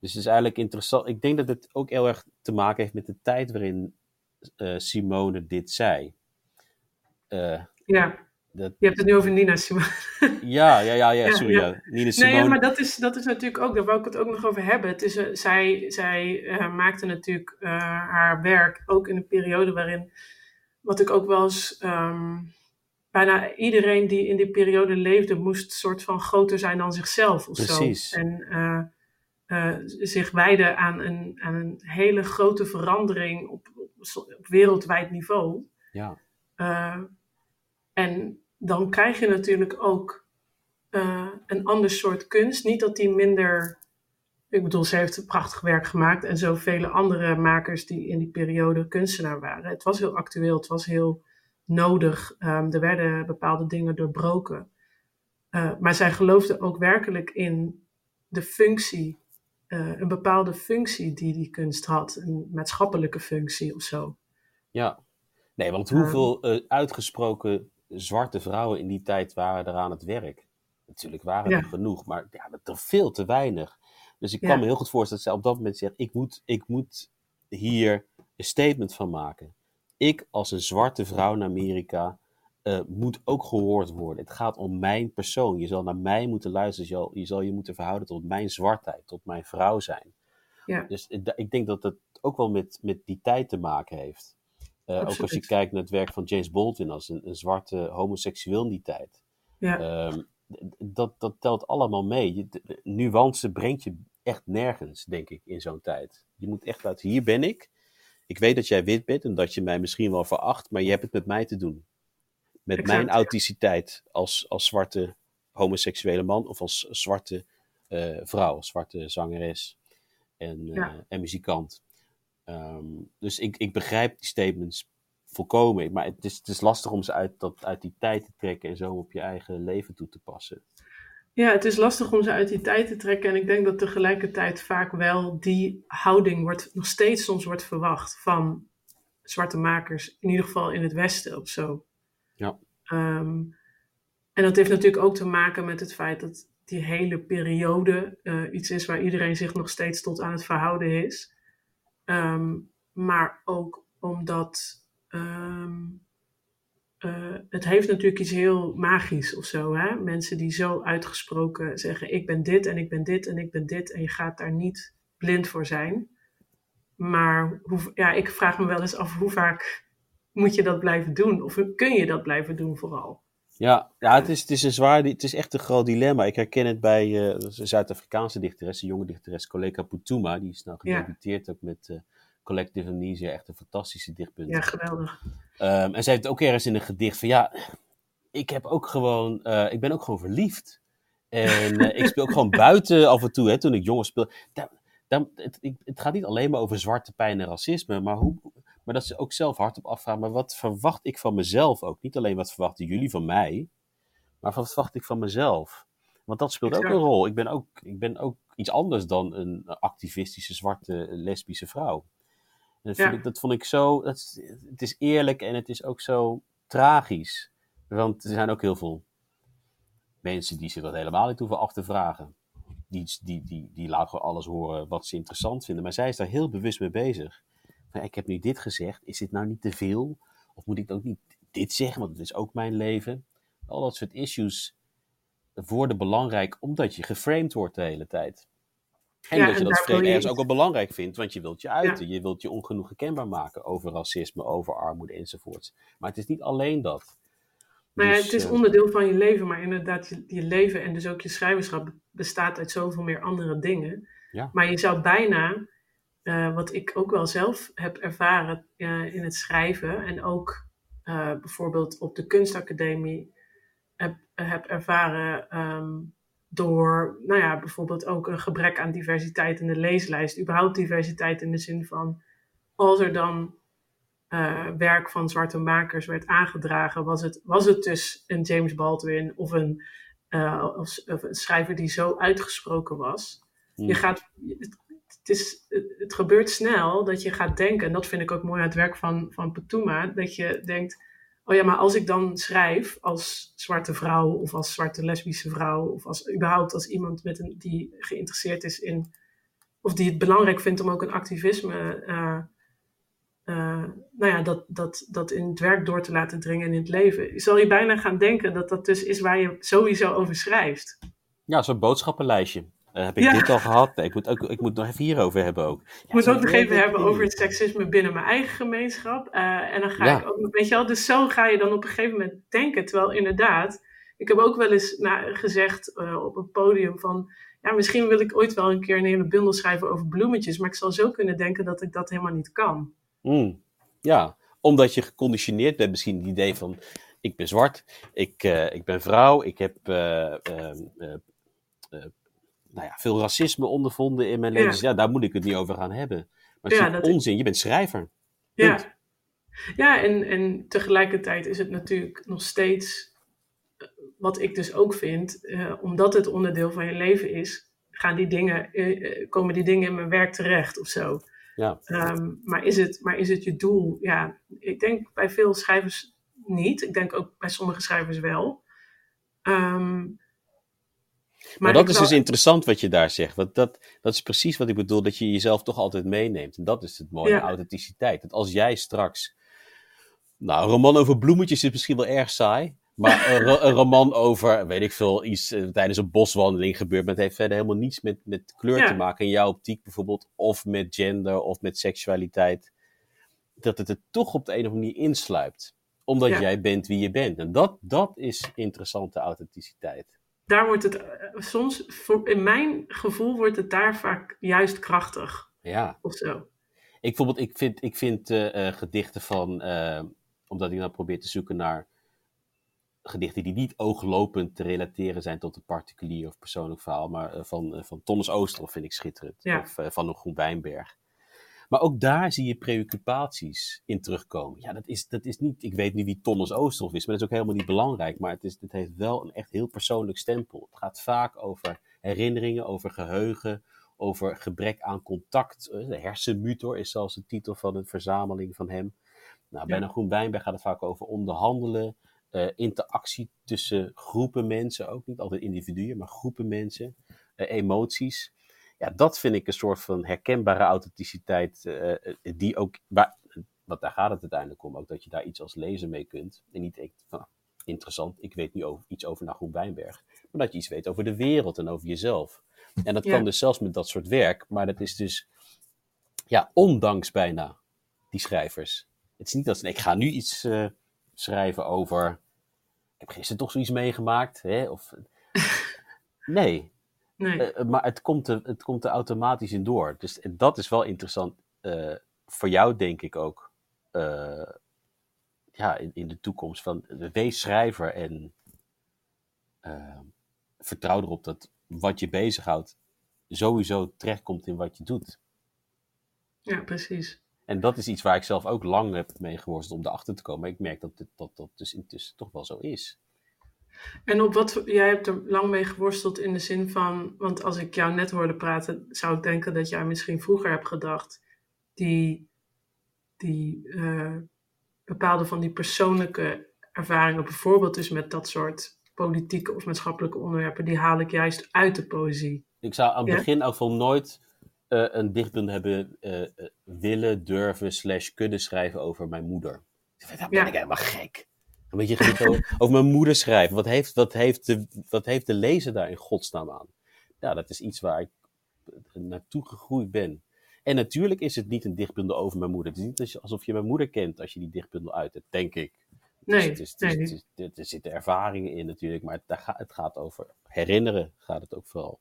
Dus het is eigenlijk interessant. Ik denk dat het ook heel erg te maken heeft met de tijd waarin uh, Simone dit zei. Uh, ja. Dat... Je hebt het nu over Nina Simone. *laughs* Ja, ja, ja, ja sorry. Ja, Nina Simone. Nee, maar dat is, dat is natuurlijk ook, daar wou ik het ook nog over hebben. Het is, uh, zij zij uh, maakte natuurlijk haar werk ook in een periode waarin, wat ik ook wel eens, um, bijna iedereen die in die periode leefde, moest soort van groter zijn dan zichzelf of Precies. zo. En zich wijden aan een, aan een hele grote verandering op, op, op wereldwijd niveau. Ja. en dan krijg je natuurlijk ook een ander soort kunst. Niet dat die minder. Ik bedoel, ze heeft prachtig werk gemaakt en zoveel andere makers die in die periode kunstenaar waren. Het was heel actueel, het was heel nodig. Um, er werden bepaalde dingen doorbroken. Uh, maar zij geloofde ook werkelijk in de functie, uh, een bepaalde functie die die kunst had, een maatschappelijke functie of zo. Ja, nee, want hoeveel uh, uitgesproken zwarte vrouwen in die tijd waren er aan het werk. Natuurlijk waren er genoeg, maar ja, er veel te weinig. Dus ik kan me heel goed voorstellen dat zij op dat moment zegt: ik moet, ik moet hier een statement van maken. Ik als een zwarte vrouw in Amerika uh, moet ook gehoord worden. Het gaat om mijn persoon. Je zal naar mij moeten luisteren. Je zal je, zal je moeten verhouden tot mijn zwartheid, tot mijn vrouw zijn. Ja. Dus ik denk dat het ook wel met, met die tijd te maken heeft. Uh, ook als je kijkt naar het werk van James Baldwin als een, een zwarte homoseksueel in die tijd. Ja. Um, dat, dat telt allemaal mee. Je, de, nuance brengt je echt nergens, denk ik, in zo'n tijd. Je moet echt laten, hier ben ik. Ik weet dat jij wit bent en dat je mij misschien wel veracht, maar je hebt het met mij te doen. Met exact, mijn authenticiteit als, als zwarte homoseksuele man of als zwarte uh, vrouw, als zwarte zangeres en, uh, ja. en muzikant. Um, dus ik, ik begrijp die statements volkomen. Maar het is, het is lastig om ze uit, dat, uit die tijd te trekken en zo op je eigen leven toe te passen. Ja, het is lastig om ze uit die tijd te trekken. En ik denk dat tegelijkertijd vaak wel die houding wordt, nog steeds soms wordt verwacht van zwarte makers. In ieder geval in het Westen of zo. Ja. Um, en dat heeft natuurlijk ook te maken met het feit dat die hele periode uh, iets is waar iedereen zich nog steeds tot aan het verhouden is. Um, maar ook omdat um, uh, het heeft natuurlijk iets heel magisch of zo. Hè? Mensen die zo uitgesproken zeggen: Ik ben dit en ik ben dit en ik ben dit. En je gaat daar niet blind voor zijn. Maar hoe, ja, ik vraag me wel eens af hoe vaak moet je dat blijven doen? Of kun je dat blijven doen vooral? Ja, ja het, is, het is een zwaar, het is echt een groot dilemma. Ik herken het bij uh, een Zuid-Afrikaanse dichteres, een jonge dichteres, Koleka Putuma. Die is nou gedebuteerd ja. ook met uh, Collective Amnesia, echt een fantastische dichtpunt. Ja, geweldig. Um, en zij heeft ook ergens in een gedicht van, ja, ik heb ook gewoon, uh, ik ben ook gewoon verliefd. En ik speel ook gewoon *laughs* buiten af en toe, hè, toen ik jonger speelde. Daar, daar, het, het gaat niet alleen maar over zwarte pijn en racisme, maar hoe, maar dat ze ook zelf hardop afvragen, maar wat verwacht ik van mezelf ook? Niet alleen wat verwachten jullie van mij, maar wat verwacht ik van mezelf? Want dat speelt ook een rol. Ik ben ook, ik ben ook iets anders dan een activistische zwarte lesbische vrouw. Dat, ja. ik, dat vond ik zo, dat is, het is eerlijk en het is ook zo tragisch. Want er zijn ook heel veel mensen die zich dat helemaal niet hoeven af te vragen. Die, die, die, die laten gewoon alles horen wat ze interessant vinden. Maar zij is daar heel bewust mee bezig ik heb nu dit gezegd, is dit nou niet te veel? Of moet ik ook niet dit zeggen, want het is ook mijn leven? Al dat soort issues worden belangrijk omdat je geframed wordt de hele tijd. En ja, dat je dat ergens ook wel belangrijk vindt, want je wilt je uiten. Ja. Je wilt je ongenoeg kenbaar maken over racisme, over armoede enzovoorts. Maar het is niet alleen dat. Maar dus, het is onderdeel van je leven, maar inderdaad, je, je, leven en dus ook je schrijverschap bestaat uit zoveel meer andere dingen. Ja. Maar je zou bijna uh, wat ik ook wel zelf heb ervaren uh, in het schrijven en ook uh, bijvoorbeeld op de kunstacademie heb, heb ervaren um, door, nou ja, bijvoorbeeld ook een gebrek aan diversiteit in de leeslijst. Überhaupt diversiteit in de zin van, als er dan werk van zwarte makers werd aangedragen, was het, was het dus een James Baldwin of een, of, of een schrijver die zo uitgesproken was. Hmm. Je gaat, het, is, het gebeurt snel dat je gaat denken, en dat vind ik ook mooi aan het werk van, van Petuma, dat je denkt, oh ja, maar als ik dan schrijf als zwarte vrouw of als zwarte lesbische vrouw of als überhaupt als iemand met een, die geïnteresseerd is in, of die het belangrijk vindt om ook een activisme, uh, uh, nou ja, dat, dat, dat in het werk door te laten dringen in het leven, zal je bijna gaan denken dat dat dus is waar je sowieso over schrijft. Ja, zo'n boodschappenlijstje. Uh, heb ik dit al gehad? Nee, ik moet, ook, ik moet nog even hierover hebben ook. ik moet ook nog even hebben over het seksisme binnen mijn eigen gemeenschap. Uh, en dan ga ik ook, weet je wel, dus zo ga je dan op een gegeven moment denken. Terwijl inderdaad, ik heb ook wel eens nou, gezegd uh, op een podium van, ja, misschien wil ik ooit wel een keer een hele bundel schrijven over bloemetjes. Maar ik zal zo kunnen denken dat ik dat helemaal niet kan. Mm, ja, omdat je geconditioneerd bent misschien het idee van, ik ben zwart, ik, ik ben vrouw, ik heb nou ja, veel racisme ondervonden in mijn leven. Ja. Ja, daar moet ik het niet over gaan hebben. Maar het ja, is onzin, je bent schrijver. Ja, ja en, en tegelijkertijd is het natuurlijk nog steeds, eh, wat ik dus ook vind, uh, omdat het onderdeel van je leven is, gaan die dingen, uh, komen die dingen in mijn werk terecht of zo. Ja. Um, maar, is het, maar is het je doel? Ja, ik denk bij veel schrijvers niet. Ik denk ook bij sommige schrijvers wel. Um, maar, dat is dus interessant wat je daar zegt. Want dat, dat is precies wat ik bedoel, dat je jezelf toch altijd meeneemt. En dat is het mooie, ja. authenticiteit. Dat als jij straks. Nou, een roman over bloemetjes is misschien wel erg saai. Maar een, een, roman over, weet ik veel, iets uh, tijdens een boswandeling gebeurt. Maar het heeft verder helemaal niets met, met kleur ja. te maken. In jouw optiek bijvoorbeeld. Of met gender, of met seksualiteit. Dat het er toch op de een of andere manier insluipt. Omdat ja. jij bent wie je bent. En dat, dat is interessante authenticiteit daar wordt het eh, soms, voor, in mijn gevoel, wordt het daar vaak juist krachtig. Ja. Of zo. Ik, bijvoorbeeld, ik vind, ik vind uh, gedichten van, uh, omdat ik dan probeer te zoeken naar gedichten die niet ooglopend te relateren zijn tot een particulier of persoonlijk verhaal, maar van, van Thomas Oosterhoff vind ik schitterend. Ja. Of van een Groen Wijnberg. Maar ook daar zie je preoccupaties in terugkomen. Ja, dat is, dat is niet, ik weet niet wie Thomas Oosterhoff is, maar dat is ook helemaal niet belangrijk. Maar het, is, het heeft wel een echt heel persoonlijk stempel. Het gaat vaak over herinneringen, over geheugen, over gebrek aan contact. Eh, de hersenmutor is zelfs de titel van een verzameling van hem. Nou, bij ja. een Groen Wijnberg gaat het vaak over onderhandelen, uh, interactie tussen groepen mensen, ook niet altijd individuen, maar groepen mensen, uh, emoties ja, dat vind ik een soort van herkenbare authenticiteit, uh, die ook, waar, want daar gaat het uiteindelijk om, ook dat je daar iets als lezer mee kunt. En niet denkt van, interessant, ik weet nu over, iets over Nagroen Wijnberg. Maar dat je iets weet over de wereld en over jezelf. En dat ja. kan dus zelfs met dat soort werk, maar dat is dus, ja, ondanks bijna die schrijvers. Het is niet dat ze, ik ga nu iets uh, schrijven over, ik heb gisteren toch zoiets meegemaakt, hè, of... *laughs* Nee, Nee. Uh, maar het komt, er, het komt er automatisch in door. Dus dat is wel interessant uh, voor jou, denk ik ook. Ja, in, in de toekomst. Van, wees schrijver en vertrouw erop dat wat je bezighoudt sowieso terechtkomt in wat je doet. Ja, precies. En dat is iets waar ik zelf ook lang heb mee geworsteld om erachter te komen. Maar ik merk dat dit, dat, dat dus intussen toch wel zo is. En op wat, jij hebt er lang mee geworsteld in de zin van, want als ik jou net hoorde praten, zou ik denken dat jij misschien vroeger hebt gedacht, die, die uh, bepaalde van die persoonlijke ervaringen, bijvoorbeeld dus met dat soort politieke of maatschappelijke onderwerpen, die haal ik juist uit de poëzie. Ik zou aan het ja? begin ook van nooit uh, een dichtbundel hebben uh, willen, durven, slash kunnen schrijven over mijn moeder. Dat ben ja. ik helemaal gek. Een beetje over, *laughs* over mijn moeder schrijven. Wat heeft, wat, heeft de, wat heeft de lezer daar in godsnaam aan? Ja, dat is iets waar ik naartoe gegroeid ben. En natuurlijk is het niet een dichtbundel over mijn moeder. Het is niet alsof je mijn moeder kent als je die dichtbundel uit hebt, denk ik. Nee, dus het is, het is, er zitten ervaringen in natuurlijk, maar het, het gaat over herinneren, gaat het ook vooral.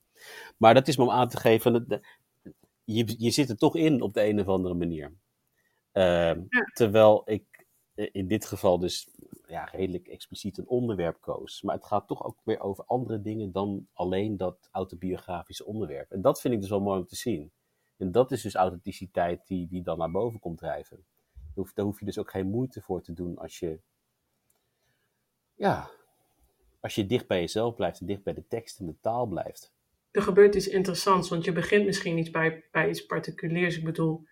Maar dat is me om aan te geven, je, je zit er toch in op de een of andere manier. Uh, ja. Terwijl ik in dit geval dus ja, redelijk expliciet een onderwerp koos. Maar het gaat toch ook weer over andere dingen dan alleen dat autobiografische onderwerp. En dat vind ik dus wel mooi om te zien. En dat is dus authenticiteit die, die dan naar boven komt drijven. Daar hoef, daar hoef je dus ook geen moeite voor te doen als je, ja, als je dicht bij jezelf blijft en dicht bij de tekst en de taal blijft. Er gebeurt iets interessants, want je begint misschien niet bij, bij iets particuliers. Ik bedoel,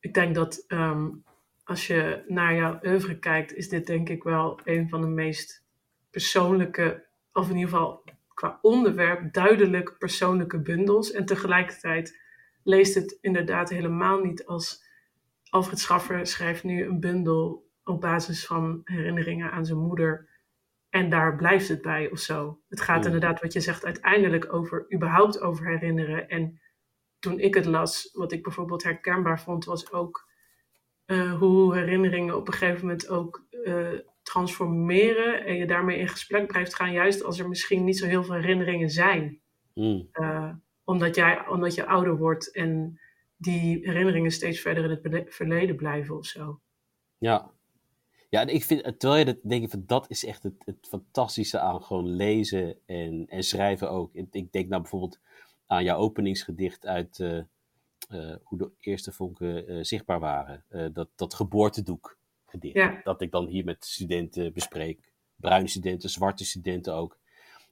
ik denk dat um, als je naar jouw oeuvre kijkt, is dit denk ik wel een van de meest persoonlijke, of in ieder geval qua onderwerp, duidelijk persoonlijke bundels. En tegelijkertijd leest het inderdaad helemaal niet als Alfred Schaffer schrijft nu een bundel op basis van herinneringen aan zijn moeder. En daar blijft het bij of zo. Het gaat Hmm. inderdaad, wat je zegt, uiteindelijk over überhaupt over herinneren. En toen ik het las, wat ik bijvoorbeeld herkenbaar vond, was ook eh, hoe herinneringen op een gegeven moment ook eh, transformeren. En je daarmee in gesprek blijft gaan, juist als er misschien niet zo heel veel herinneringen zijn. Mm. Eh, omdat, jij, omdat je ouder wordt en die herinneringen steeds verder in het verleden blijven of zo. Ja. Ja, en ik vind, terwijl je dat, denk ik van, dat is echt het, het fantastische aan gewoon lezen en, en schrijven ook. Ik, denk nou bijvoorbeeld aan jouw openingsgedicht uit hoe de eerste vonken eh, zichtbaar waren. Eh, dat, dat geboortedoek gedicht. Ja. Dat ik dan hier met studenten bespreek. Bruine studenten, zwarte studenten ook.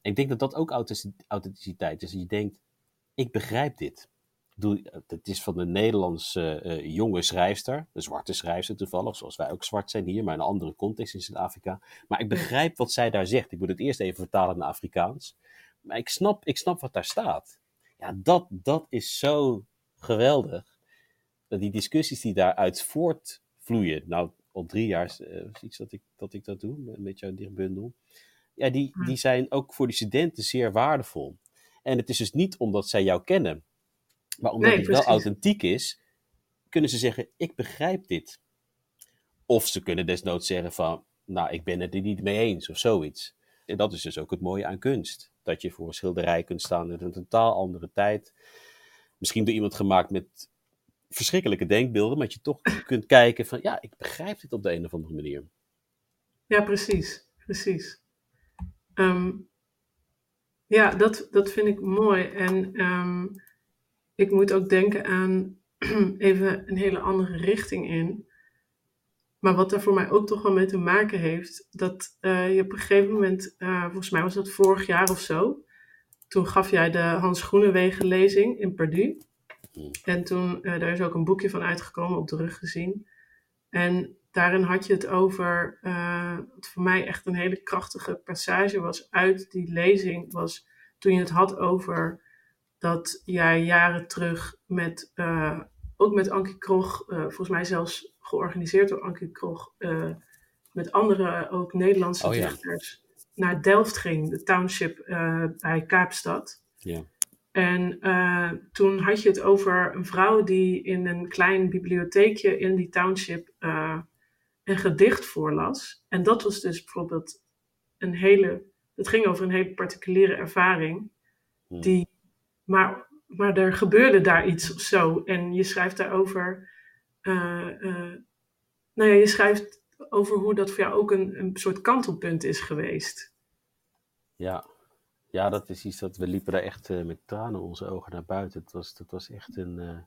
En ik denk dat dat ook authentic- authenticiteit is. Je denkt, ik begrijp dit. Het is van een Nederlandse eh, jonge schrijfster, een zwarte schrijfster toevallig, zoals wij ook zwart zijn hier, maar in een andere context in Zuid-Afrika. Maar ik begrijp wat zij daar zegt. Ik moet het eerst even vertalen naar Afrikaans. Maar ik snap, ik snap wat daar staat. Ja, dat, dat is zo geweldig. Die discussies die daaruit voortvloeien, nou al drie jaar eh, is iets dat ik, dat ik dat doe met- met jouw dichtbundel. Ja, die, die zijn ook voor die studenten zeer waardevol. En het is dus niet omdat zij jou kennen, maar omdat Nee, het wel authentiek is, kunnen ze zeggen: Ik begrijp dit. Of ze kunnen desnoods zeggen: van, Nou, ik ben het er niet mee eens, of zoiets. En dat is dus ook het mooie aan kunst. Dat je voor een schilderij kunt staan in een totaal andere tijd. Misschien door iemand gemaakt met verschrikkelijke denkbeelden, maar dat je toch kunt kijken: van ja, ik begrijp dit op de een of andere manier. Ja, precies. Precies. Ehm, ja, dat, dat vind ik mooi. En ehm, ik moet ook denken aan *clears throat* even een hele andere richting in. Maar wat daar voor mij ook toch wel mee te maken heeft, dat eh, je op een gegeven moment, eh, volgens mij was dat vorig jaar of zo, toen gaf jij de Hans Groenewegen lezing in Perdue. Hmm. En toen, eh, daar is ook een boekje van uitgekomen, op de rug gezien. En daarin had je het over, eh, wat voor mij echt een hele krachtige passage was uit die lezing, was toen je het had over dat jij jaren terug met, eh, ook met Ankie Krog, volgens mij zelfs georganiseerd door Ankie Krog, met andere ook Nederlandse Oh ja. dichters, naar Delft ging, de township eh, bij Kaapstad. Ja. En eh, toen had je het over een vrouw die in een klein bibliotheekje in die township eh, een gedicht voorlas. En dat was dus bijvoorbeeld een hele. Het ging over een hele particuliere ervaring. Hmm. Die, maar, maar er gebeurde daar iets of zo. En je schrijft daarover. nou ja, je schrijft over hoe dat voor jou ook een, een soort kantelpunt is geweest. Ja. ja, dat is iets dat we liepen daar echt eh, met tranen onze ogen naar buiten. Het was, dat was echt een, eh,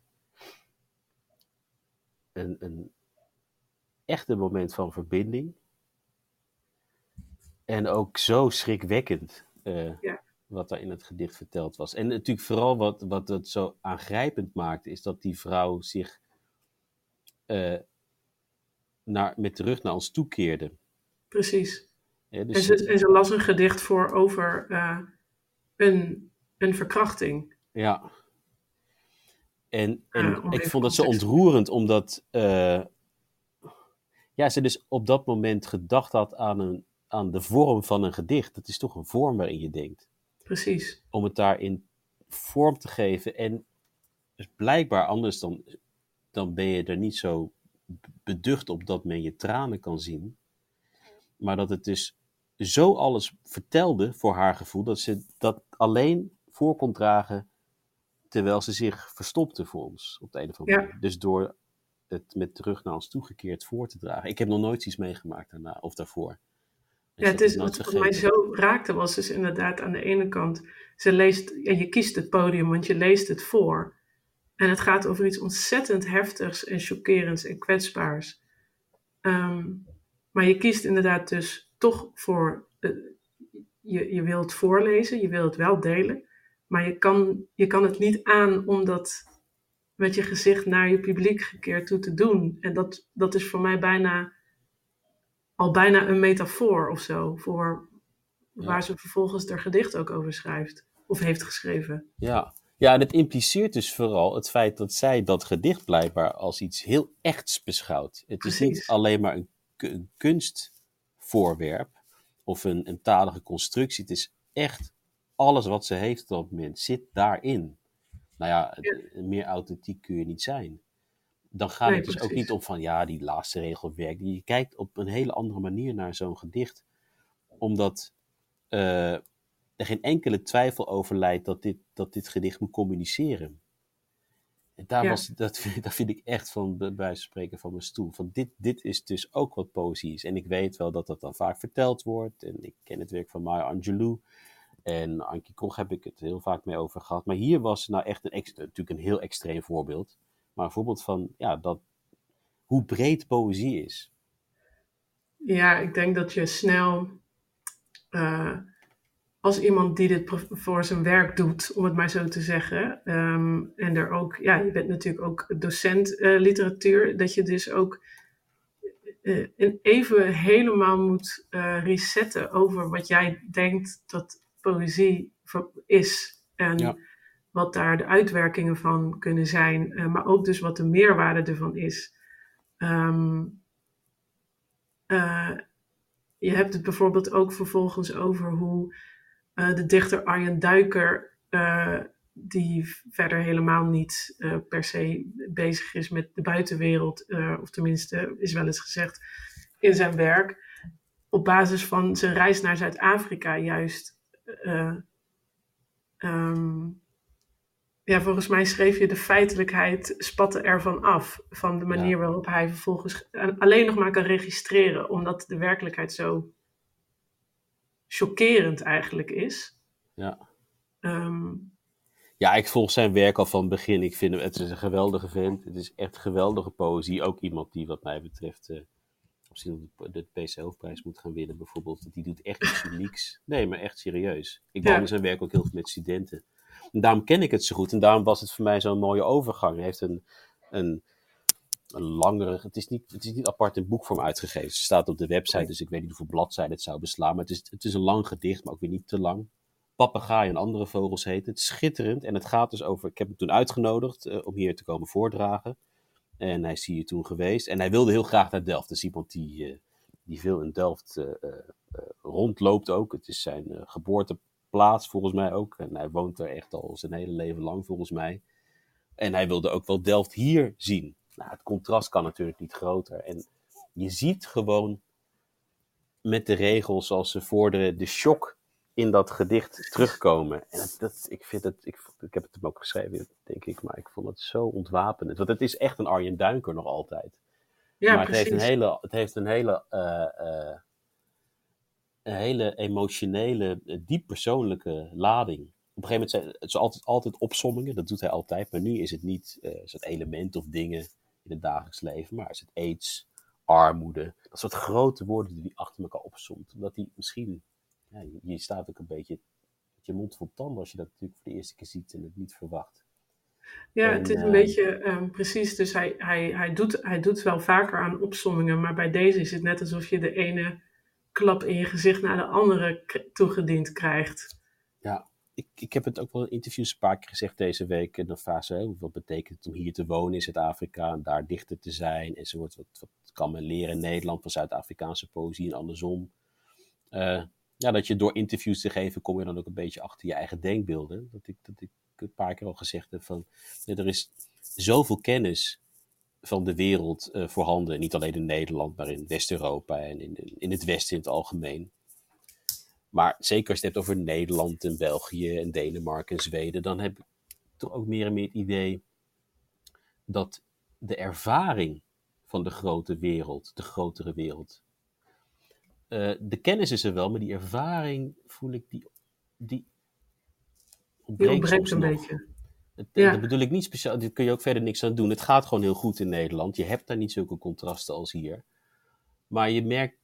een, een echt een moment van verbinding. En ook zo schrikwekkend eh, Ja. wat daar in het gedicht verteld was. En natuurlijk vooral wat, wat het zo aangrijpend maakte, is dat die vrouw zich naar, met de rug naar ons toekeerde. Precies. Hè, En dus, ze, en ze las een gedicht voor over eh, een, een verkrachting. Ja. En, en Ah, ik vond dat zo context ontroerend, omdat eh, ja, ze dus op dat moment gedacht had aan, een, aan de vorm van een gedicht. Dat is toch een vorm waarin je denkt. Precies. Om het daarin vorm te geven. En dus blijkbaar anders dan, dan ben je er niet zo beducht op dat men je tranen kan zien. Maar dat het dus zo alles vertelde voor haar gevoel, dat ze dat alleen voor kon dragen terwijl ze zich verstopte voor ons op de een of andere Ja. Dus door het met terug naar ons toegekeerd voor te dragen. Ik heb nog nooit iets meegemaakt daarna of daarvoor. Dus Ja, het is, wat, wat mij zo raakte was dus inderdaad aan de ene kant, ze leest, ja, je kiest het podium, want je leest het voor. En het gaat over iets ontzettend heftigs en chockerends en kwetsbaars. Ehm, maar je kiest inderdaad dus toch voor, eh, je, je wilt voorlezen, je wilt het wel delen, maar je kan, je kan het niet aan om dat met je gezicht naar je publiek gekeerd toe te doen. En dat, dat is voor mij bijna al bijna een metafoor of zo. Voor waar ze vervolgens haar gedicht ook over schrijft. Of heeft geschreven. Ja. Ja, en het impliceert dus vooral het feit dat zij dat gedicht blijkbaar als iets heel echts beschouwt. Het is niet alleen maar een, een kunstvoorwerp of een, een talige constructie. Het is echt alles wat ze heeft op dat moment zit daarin. Nou ja, meer authentiek kun je niet zijn. Dan gaat het dus ook niet om van ja, die laatste regel werkt. Je kijkt op een hele andere manier naar zo'n gedicht. Omdat uh, er geen enkele twijfel over leidt dat dit, dat dit gedicht moet communiceren. En daar was, dat, dat vind ik echt van bij wijze spreken van mijn stoel. Van dit, dit is dus ook wat poëzie is. En ik weet wel dat dat dan vaak verteld wordt. En ik ken het werk van Maya Angelou. En Ankie Koch heb ik het heel vaak mee over gehad. Maar hier was nou echt een, natuurlijk een heel extreem voorbeeld. Maar een voorbeeld van ja, dat, hoe breed poëzie is. Ja, ik denk dat je snel, uh, als iemand die dit voor zijn werk doet, om het maar zo te zeggen, um, en er ook, ja, je bent natuurlijk ook docent uh, literatuur, dat je dus ook uh, even helemaal moet resetten over wat jij denkt dat poëzie is. En wat daar de uitwerkingen van kunnen zijn, maar ook dus wat de meerwaarde ervan is. Um, uh, je hebt het bijvoorbeeld ook vervolgens over hoe uh, de dichter Arjen Duiker, die verder helemaal niet per se bezig is met de buitenwereld, of tenminste is wel eens gezegd in zijn werk, op basis van zijn reis naar Zuid-Afrika juist um, ja, volgens mij schreef je de feitelijkheid spatte ervan af. Van de manier waarop hij vervolgens alleen nog maar kan registreren. Omdat de werkelijkheid zo chockerend eigenlijk is. Ja. Um, ja, ik volg zijn werk al van het begin. Ik vind hem, het is een geweldige vent. Het is echt geweldige poëzie. Ook iemand die wat mij betreft uh, misschien de PC Hoofdprijs moet gaan winnen bijvoorbeeld. Die doet echt iets unieks. Nee, maar echt serieus. Ik behandel zijn werk ook heel veel met studenten. En daarom ken ik het zo goed. En daarom was het voor mij zo'n mooie overgang. Hij heeft een, een, een langere. Het is, niet, het is niet apart in boekvorm uitgegeven. Het staat op de website, dus ik weet niet hoeveel bladzijden het zou beslaan. Maar het is, het is een lang gedicht, maar ook weer niet te lang. Papegaai en andere vogels heet het. Schitterend. En het gaat dus over. Ik heb hem toen uitgenodigd uh, om hier te komen voordragen. En hij is hier toen geweest. En hij wilde heel graag naar Delft. Dus iemand die, uh, die veel in Delft uh, rondloopt ook. Het is zijn geboorte plaats, volgens mij ook. En hij woont er echt al zijn hele leven lang, volgens mij. En hij wilde ook wel Delft hier zien. Nou, het contrast kan natuurlijk niet groter. En je ziet gewoon met de regels zoals ze voor de, shock in dat gedicht terugkomen. En dat, ik, vind het, ik, ik heb het hem ook geschreven, denk ik, maar ik vond het zo ontwapenend. Want het is echt een Arjen Duinker nog altijd. Ja, maar het heeft een hele, het heeft een hele uh, uh, een hele emotionele, eh, diep persoonlijke lading. Op een gegeven moment zijn het altijd, altijd opsommingen, dat doet hij altijd. Maar nu is het niet uh, soort element of dingen in het dagelijks leven, maar is het aids, armoede. Dat soort grote woorden die hij achter elkaar opsomt. Omdat hij misschien, ja, je, staat ook een beetje met je mond vol tanden als je dat natuurlijk voor de eerste keer ziet en het niet verwacht. Ja, het is een uh, beetje um, precies. Dus hij, hij, hij, doet, hij doet wel vaker aan opsommingen, maar bij deze is het net alsof je de ene klap in je gezicht naar de andere toegediend krijgt. Ja, ik, ik heb het ook wel in interviews een paar keer gezegd deze week. En dan vraag ze, wat betekent het om hier te wonen in Zuid-Afrika en daar dichter te zijn? En Wat, wat kan men leren in Nederland van Zuid-Afrikaanse poëzie en andersom? Uh, ja, dat je door interviews te geven, kom je dan ook een beetje achter je eigen denkbeelden. Dat ik, dat ik een paar keer al gezegd heb van, er is zoveel kennis van de wereld uh, voorhanden. Niet alleen in Nederland, maar in West-Europa en in, in het Westen in het algemeen. Maar zeker als je het hebt over Nederland en België en Denemarken en Zweden, dan heb ik toch ook meer en meer het idee dat de ervaring van de grote wereld, de grotere wereld, uh, de kennis is er wel, maar die ervaring voel ik, die, die ontbreekt, die ontbreekt een beetje. Ja. Dat bedoel ik niet speciaal, daar kun je ook verder niks aan doen. Het gaat gewoon heel goed in Nederland. Je hebt daar niet zulke contrasten als hier. Maar je merkt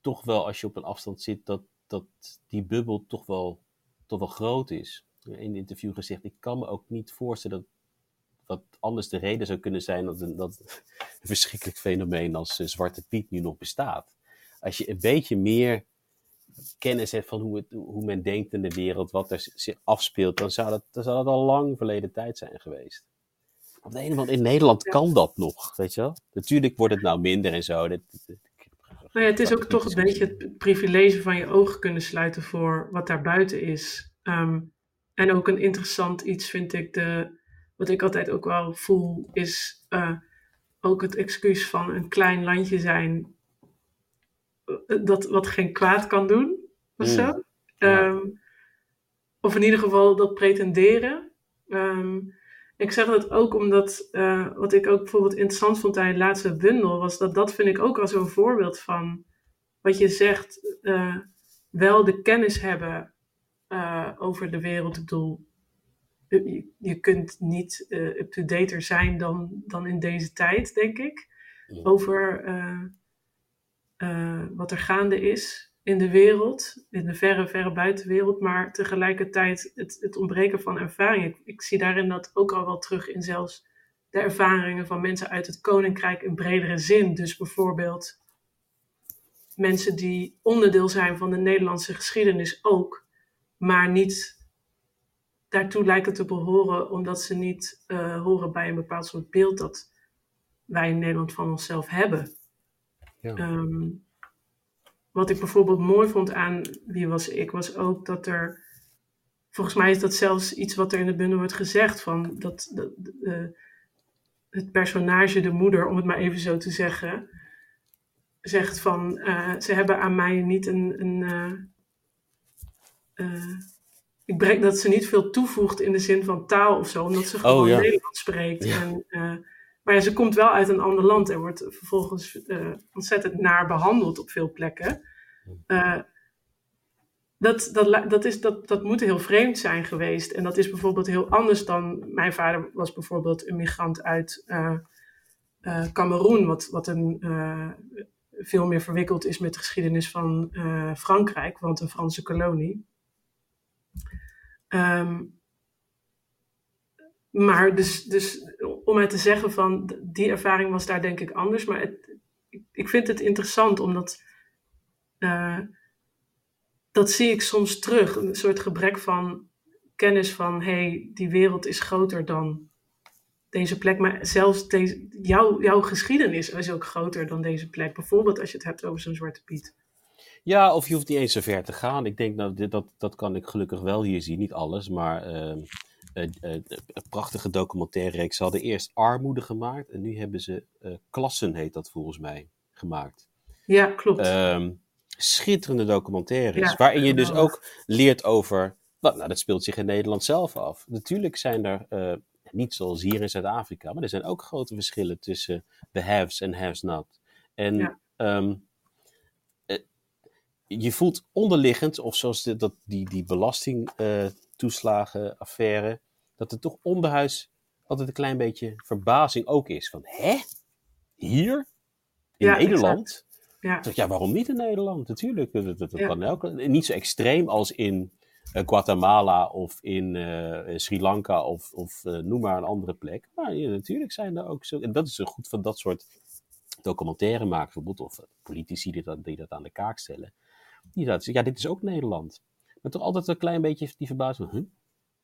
toch wel als je op een afstand zit dat, dat die bubbel toch wel, toch wel groot is. In een interview gezegd, ik kan me ook niet voorstellen dat wat anders de reden zou kunnen zijn dat een, dat een verschrikkelijk fenomeen als eh, Zwarte Piet nu nog bestaat. Als je een beetje meer kennis hebt van hoe, het, hoe men denkt in de wereld, wat er zich afspeelt, dan zou dat, dan zou dat al lang verleden tijd zijn geweest. Op de ene manier, in Nederland kan dat nog, weet je wel. Natuurlijk wordt het nou minder en zo. Nou ja, het is ook toch een beetje het privilege van je ogen kunnen sluiten voor wat daar buiten is. Ehm, en ook een interessant iets vind ik, de, wat ik altijd ook wel voel, is uh, ook het excuus van een klein landje zijn eh, dat wat geen kwaad kan doen, of zo. Mm. Ehm, of in ieder geval dat pretenderen. Um, ik zeg dat ook omdat, uh, wat ik ook bijvoorbeeld interessant vond aan het laatste bundel, was dat dat vind ik ook al zo'n voorbeeld van wat je zegt, uh, wel de kennis hebben uh, over de wereld. Ik bedoel, je, je kunt niet up-to-dater zijn dan, dan in deze tijd, denk ik, over wat er gaande is in de wereld, in de verre, verre buitenwereld, maar tegelijkertijd het, het ontbreken van ervaring. Ik, ik, zie daarin dat ook al wel terug in zelfs de ervaringen van mensen uit het koninkrijk in bredere zin. Dus bijvoorbeeld mensen die onderdeel zijn van de Nederlandse geschiedenis ook, maar niet daartoe lijken te behoren omdat ze niet uh, horen bij een bepaald soort beeld dat wij in Nederland van onszelf hebben. Ja. Um, wat ik bijvoorbeeld mooi vond aan Wie was ik, was ook dat er. Volgens mij is dat zelfs iets wat er in de bundel wordt gezegd: van dat, dat uh, het personage, de moeder, om het maar even zo te zeggen, zegt van: uh, ze hebben aan mij niet een. een uh, ik breng dat ze niet veel toevoegt in de zin van taal of zo, omdat ze gewoon oh, ja. Nederlands spreekt. Ja. En, maar ze komt wel uit een ander land en wordt vervolgens uh, ontzettend naar behandeld op veel plekken. Uh, dat, dat, dat, is, dat, dat moet heel vreemd zijn geweest. En dat is bijvoorbeeld heel anders dan. Mijn vader was bijvoorbeeld een migrant uit uh, Cameroen, wat, wat een, veel meer verwikkeld is met de geschiedenis van Frankrijk, want een Franse kolonie. Um, maar dus, dus om het te zeggen van die ervaring was daar denk ik anders. Maar ik vind het interessant omdat uh, dat zie ik soms terug. Een soort gebrek van kennis van hé, hey, die wereld is groter dan deze plek. Maar zelfs deze, jouw, jouw geschiedenis is ook groter dan deze plek. Bijvoorbeeld als je het hebt over zo'n Zwarte Piet. Ja, of je hoeft niet eens zo ver te gaan. Ik denk, dit, dat, dat kan ik gelukkig wel hier zien. Niet alles, maar een prachtige documentaire reeks. Ze hadden eerst armoede gemaakt en nu hebben ze klassen, heet dat volgens mij, gemaakt. Ja, klopt. Um, schitterende documentaires, ja, waarin je dus ook leert over, wat, nou dat speelt zich in Nederland zelf af. Natuurlijk zijn er, uh, niet zoals hier in Zuid-Afrika, maar er zijn ook grote verschillen tussen de haves en haves not. En ja. um, je voelt onderliggend, of zoals de, dat, die, die uh, dat er toch onderhuis altijd een klein beetje verbazing ook is. Van, hè? Hier? In ja, Nederland? Ja. ja, waarom niet in Nederland? Natuurlijk, dat, dat, dat ja. kan elke, niet zo extreem als in uh, Guatemala of in uh, Sri Lanka of, of uh, noem maar een andere plek. Maar ja, natuurlijk zijn er ook zo. En dat is zo goed van dat soort documentaire maken, bijvoorbeeld, of politici die dat, die dat aan de kaak stellen. Die dat, ja, dit is ook Nederland. Maar toch altijd een klein beetje die verbazing. Huh?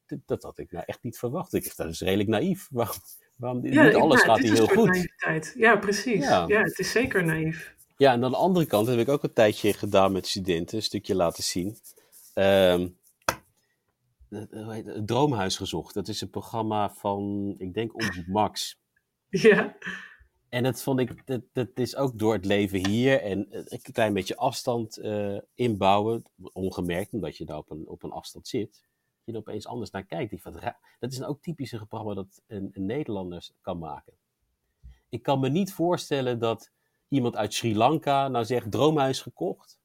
Dat, dat had ik nou echt niet verwacht. Ik, dat is redelijk naïef. *laughs* Waarom, waarom ja, niet alles ja, gaat hier heel goed? Naïviteit. Ja, precies. Ja. ja, het is zeker naïef. Ja, en aan de andere kant heb ik ook een tijdje gedaan met studenten, een stukje laten zien. Um, het Droomhuis gezocht. Dat is een programma van, ik denk, Omroep Max. *laughs* Ja. En dat vond ik, dat, dat is ook door het leven hier en een klein beetje afstand uh, inbouwen, ongemerkt, omdat je daar op een, op een afstand zit, je er opeens anders naar kijkt. Dat is een ook typisch een programma dat een, een Nederlander kan maken. Ik kan me niet voorstellen dat iemand uit Sri Lanka nou zegt, droomhuis gekocht.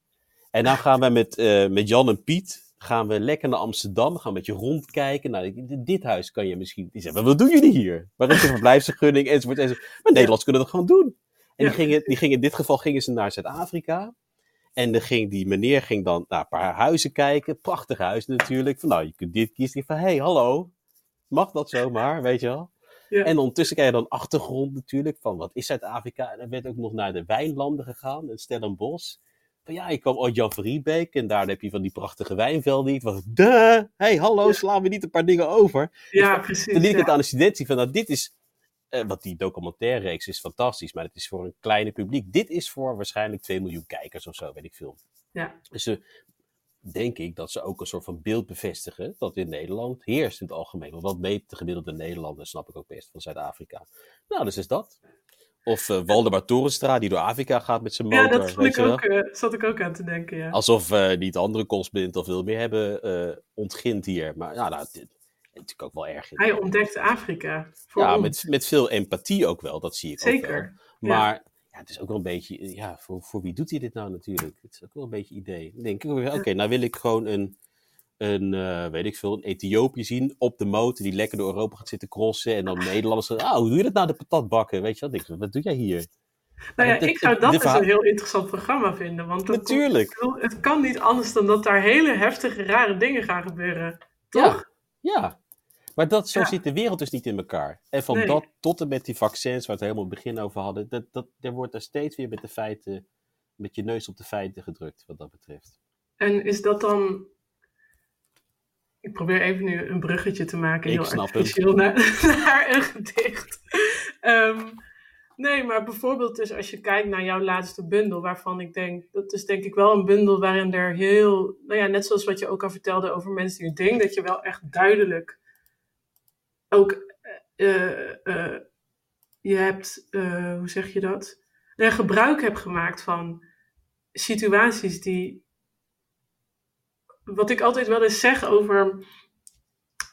En dan gaan we met, uh, met Jan en Piet, gaan we lekker naar Amsterdam, gaan met je rondkijken. Nou, dit huis kan je misschien... Die zeggen, wat doen jullie hier? Waar is de verblijfsvergunning? Enzovoort, enzovoort. Maar Nederlands kunnen dat gewoon doen. En die, gingen, die gingen, in dit geval gingen ze naar Zuid-Afrika. En de ging, die meneer ging dan naar een paar huizen kijken. Prachtige huizen natuurlijk. Van, nou, je kunt dit kiezen. Van, hé, hey, hallo. Mag dat zomaar, weet je wel? Ja. En ondertussen krijg je dan achtergrond natuurlijk van wat is Zuid-Afrika. En er werd ook nog naar de wijnlanden gegaan, en Stellenbosch. Van ja, ik kwam ooit Jan van Riebeek en daar heb je van die prachtige wijnvelden. Ik was, duh, hey, hallo, slaan we niet een paar dingen over? Ja, Toen precies. liet ik ja. het aan de student zien van, nou, dit is, eh, wat die documentaire reeks is fantastisch, maar het is voor een kleine publiek. Dit is voor waarschijnlijk 2 miljoen kijkers of zo, weet ik veel. Ja. Dus denk ik dat ze ook een soort van beeld bevestigen dat in Nederland heerst in het algemeen. Want wat weet de gemiddelde Nederlander, snap ik ook best, van Zuid-Afrika. Nou, dus is dat. Of eh Waldemar Torenstra, die door Afrika gaat met zijn Ja, motor. dat vond weet ik je wel? ook, eh, zat ik ook aan te denken, ja. Alsof eh niet andere kostblind of veel meer hebben ontgint hier. Maar ja, nou, het is natuurlijk ook wel erg. Hij ontdekte Afrika. Voor ja, ons. met, met veel empathie ook wel, dat zie ik ook wel. Zeker. Maar ja, het is ook wel een beetje, ja, voor, voor wie doet hij dit nou natuurlijk? Het is ook wel een beetje idee. Dan denk ik, ook weer, oké, nou wil ik gewoon een, een eh, weet ik veel, een Ethiopië zien op de motor die lekker door Europa gaat zitten crossen. En dan Nederlanders zeggen, ah, hoe doe je dat nou, de patat bakken? Weet je wat? Wat doe jij hier? Nou ja, ik zou dat dus een heel interessant programma vinden. Want Natuurlijk. komt- het kan niet anders dan dat daar hele heftige, rare dingen gaan gebeuren. Toch? Ja. Maar dat, zo Ja. zit de wereld dus niet in elkaar. En van Nee. dat tot en met die vaccins, waar we het helemaal in het begin over hadden, dat, dat, er wordt er steeds weer met de feiten, met je neus op de feiten gedrukt, wat dat betreft. En is dat dan. Ik probeer even nu een bruggetje te maken, Ik heel snap artificieel, naar, *laughs* naar een gedicht. Ehm, nee, maar bijvoorbeeld dus als je kijkt naar jouw laatste bundel, waarvan ik denk, dat is denk ik wel een bundel waarin er heel, nou ja, net zoals wat je ook al vertelde over mensen die het ding, dat je wel echt duidelijk ook, eh, eh, je hebt, eh, hoe zeg je dat? Er gebruik hebt gemaakt van situaties die wat ik altijd wel eens zeg over,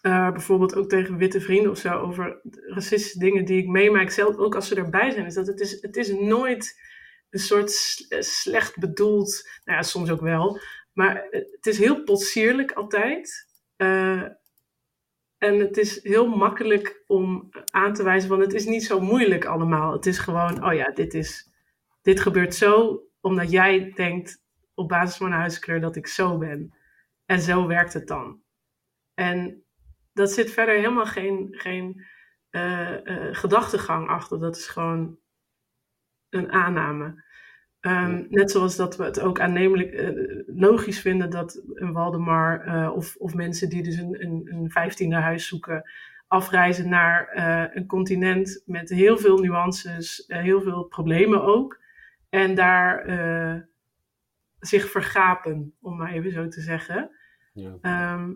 eh, bijvoorbeeld ook tegen witte vrienden of zo, over racistische dingen die ik meemaak, zelf ook als ze erbij zijn, is dat het is, het is nooit een soort eh, slecht bedoeld, nou ja, soms ook wel, maar het is heel potsierlijk altijd. Eh, en het is heel makkelijk om aan te wijzen van het is niet zo moeilijk allemaal. Het is gewoon, oh ja, dit, is, dit gebeurt zo omdat jij denkt op basis van mijn huidskleur dat ik zo ben. En zo werkt het dan. En dat zit verder helemaal geen, geen eh, eh, gedachtegang achter. Dat is gewoon een aanname. Ehm, Net zoals dat we het ook aannemelijk eh, logisch vinden dat een Waldemar of, of mensen die dus een, een, een vijftiende huis zoeken, afreizen naar een continent met heel veel nuances, heel veel problemen ook. En daar zich vergapen, om maar even zo te zeggen. Ja. Ehm,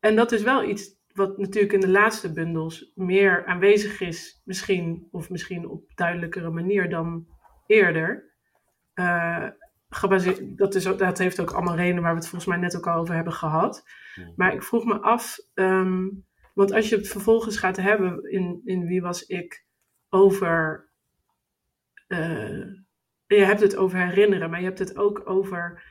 en dat is wel iets wat natuurlijk in de laatste bundels meer aanwezig is, misschien, of misschien op duidelijkere manier dan eerder. Eh, gebaseerd, dat, is, dat heeft ook allemaal redenen waar we het volgens mij net ook al over hebben gehad. Ja. Maar ik vroeg me af, ehm, want als je het vervolgens gaat hebben in, in Wie was ik over. Je hebt het over herinneren, maar je hebt het ook over.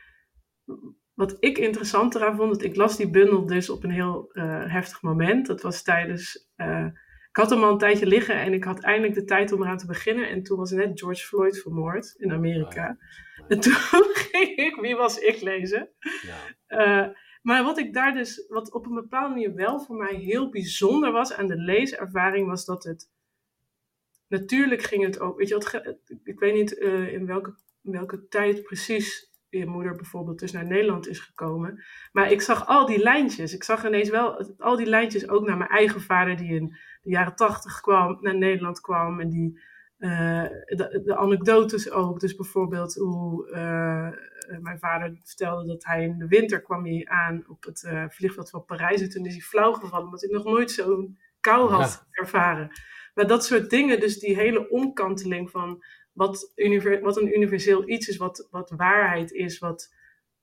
Wat ik interessant eraan vond, dat ik las die bundel dus op een heel eh, heftig moment. Dat was tijdens. eh, ik had hem al een tijdje liggen en ik had eindelijk de tijd om eraan te beginnen. En toen was net George Floyd vermoord in Amerika. En *laughs* toen ging ik Wie was ik lezen. Ja. Eh, maar wat ik daar dus, wat op een bepaalde manier wel voor mij heel bijzonder was aan de leeservaring, was dat het. Natuurlijk ging het ook. Weet je wat, ik weet niet eh, in, welke, in welke tijd precies je moeder bijvoorbeeld dus naar Nederland is gekomen. Maar ik zag al die lijntjes. Ik zag ineens wel al die lijntjes ook naar mijn eigen vader, die in de jaren tachtig kwam, naar Nederland kwam. En die. eh, de, de anekdotes ook. Dus bijvoorbeeld hoe eh, mijn vader vertelde dat hij in de winter kwam hij aan op het vliegveld van Parijs. En toen is hij flauw gevallen, omdat hij nog nooit zo'n kou had ervaren. Maar dat soort dingen, dus die hele omkanteling van wat, wat een universeel iets is, wat, wat waarheid is, wat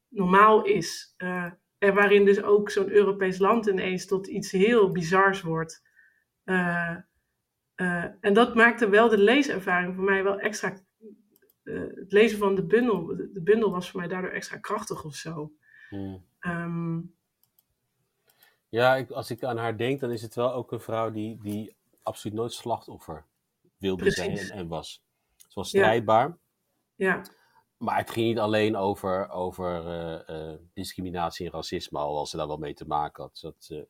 normaal is. eh, en waarin dus ook zo'n Europees land ineens tot iets heel bizars wordt. Eh, eh, en dat maakte wel de leeservaring voor mij wel extra. het lezen van de bundel, de, de bundel was voor mij daardoor extra krachtig of zo. Hmm. Ehm, Ja, ik, als ik aan haar denk, dan is het wel ook een vrouw die, die absoluut nooit slachtoffer wilde Precies. zijn en was. Ze was strijdbaar, ja, maar het ging niet alleen over, over eh, eh, discriminatie en racisme, al als ze daar wel mee te maken had. Dat, eh,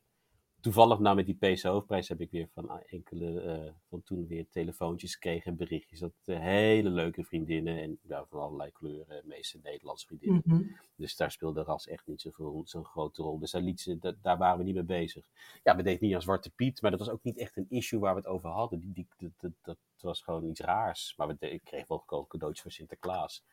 toevallig nou met die PC Hoofdprijs heb ik weer van enkele eh, van toen weer telefoontjes gekregen en berichtjes. Dat uh, hele leuke vriendinnen en ja, van allerlei kleuren, meeste Nederlandse vriendinnen. Mhm. Dus daar speelde ras echt niet zo'n grote rol. Dus daar, liet ze, daar waren we niet mee bezig. Ja, we deden niet aan Zwarte Piet, maar dat was ook niet echt een issue waar we het over hadden. Die, die, dat, dat, dat was gewoon iets raars. Maar we ik kreeg wel cadeautjes voor Sinterklaas.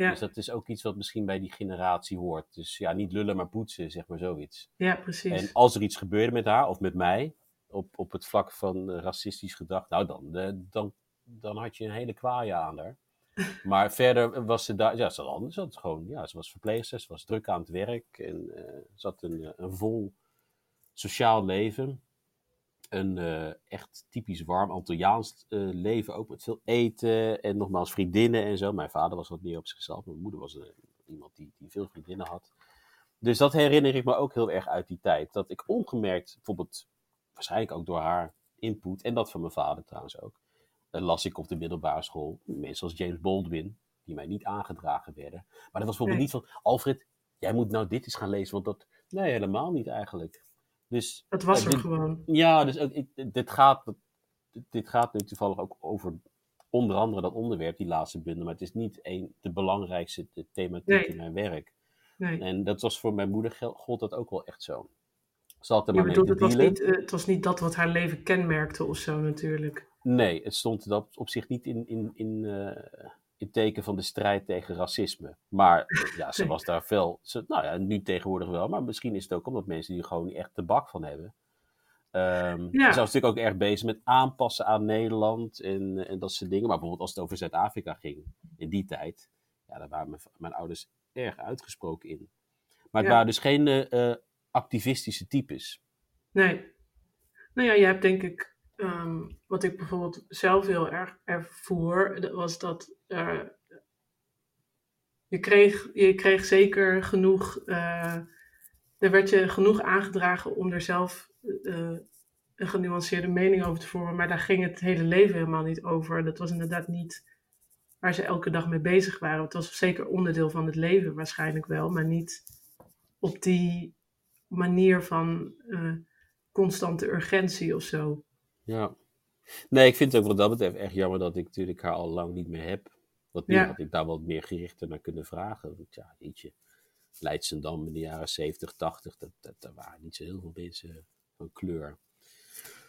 Ja. Dus dat is ook iets wat misschien bij die generatie hoort. Dus ja, niet lullen, maar poetsen, zeg maar zoiets. ja, precies. En als er iets gebeurde met haar of met mij, op, op het vlak van eh, racistisch gedrag, nou dan, eh, dan, dan had je een hele kwaaie aan haar. *laughs* Maar verder was ze daar, ja, ze had, ze had gewoon, ja, ze was verpleegster, ze was druk aan het werk en eh, ze had een, een vol sociaal leven. Een eh, echt typisch warm Antilliaans eh, leven, ook met veel eten en nogmaals vriendinnen en zo. Mijn vader was wat meer op zichzelf, mijn moeder was eh, iemand die, die veel vriendinnen had. Dus dat herinner ik me ook heel erg uit die tijd. Dat ik ongemerkt, bijvoorbeeld, waarschijnlijk ook door haar input, en dat van mijn vader trouwens ook, las ik op de middelbare school mensen als James Baldwin, die mij niet aangedragen werden. Maar dat was bijvoorbeeld Nee. niet van, Alfred, jij moet nou dit eens gaan lezen, want dat, nee, helemaal niet eigenlijk. Dus, dat was er dit- gewoon. ja, dus ook, ik, dit, gaat, dit gaat nu toevallig ook over onder andere dat onderwerp, die laatste bundel. Maar het is niet een, de belangrijkste de thematiek Nee. in mijn werk. Nee. En dat was voor mijn moeder, gold dat ook wel echt zo. Ze had er Je maar het was, niet, eh, het was niet dat wat haar leven kenmerkte of zo natuurlijk. Nee, het stond dat op zich niet in, in, in, eh, in teken van de strijd tegen racisme. Maar ja, ze was daar veel. Ze, nou ja, nu tegenwoordig wel. Maar misschien is het ook omdat mensen die er gewoon niet echt de bak van hebben. Ja. Ze was natuurlijk ook erg bezig met aanpassen aan Nederland en, en dat soort dingen. Maar bijvoorbeeld als het over Zuid-Afrika ging in die tijd. Ja, daar waren mijn, mijn ouders erg uitgesproken in. Maar het Ja. waren dus geen eh, activistische types. Nee. Nou ja, je hebt denk ik, ehm, wat ik bijvoorbeeld zelf heel erg ervoer, was dat eh, je, kreeg, je kreeg zeker genoeg, eh, er werd je genoeg aangedragen om er zelf eh, een genuanceerde mening over te vormen, maar daar ging het hele leven helemaal niet over. Dat was inderdaad niet waar ze elke dag mee bezig waren. Het was zeker onderdeel van het leven waarschijnlijk wel, maar niet op die manier van constante urgentie of zo. Ja. Nee, ik vind het ook wat dat betreft echt jammer dat ik natuurlijk haar al lang niet meer heb. Want nu Ja. had ik daar wat meer gerichter naar kunnen vragen. Want ja, weet je, Leidsendam in de jaren 70, 80, dat, dat, daar waren niet zo heel veel mensen van kleur.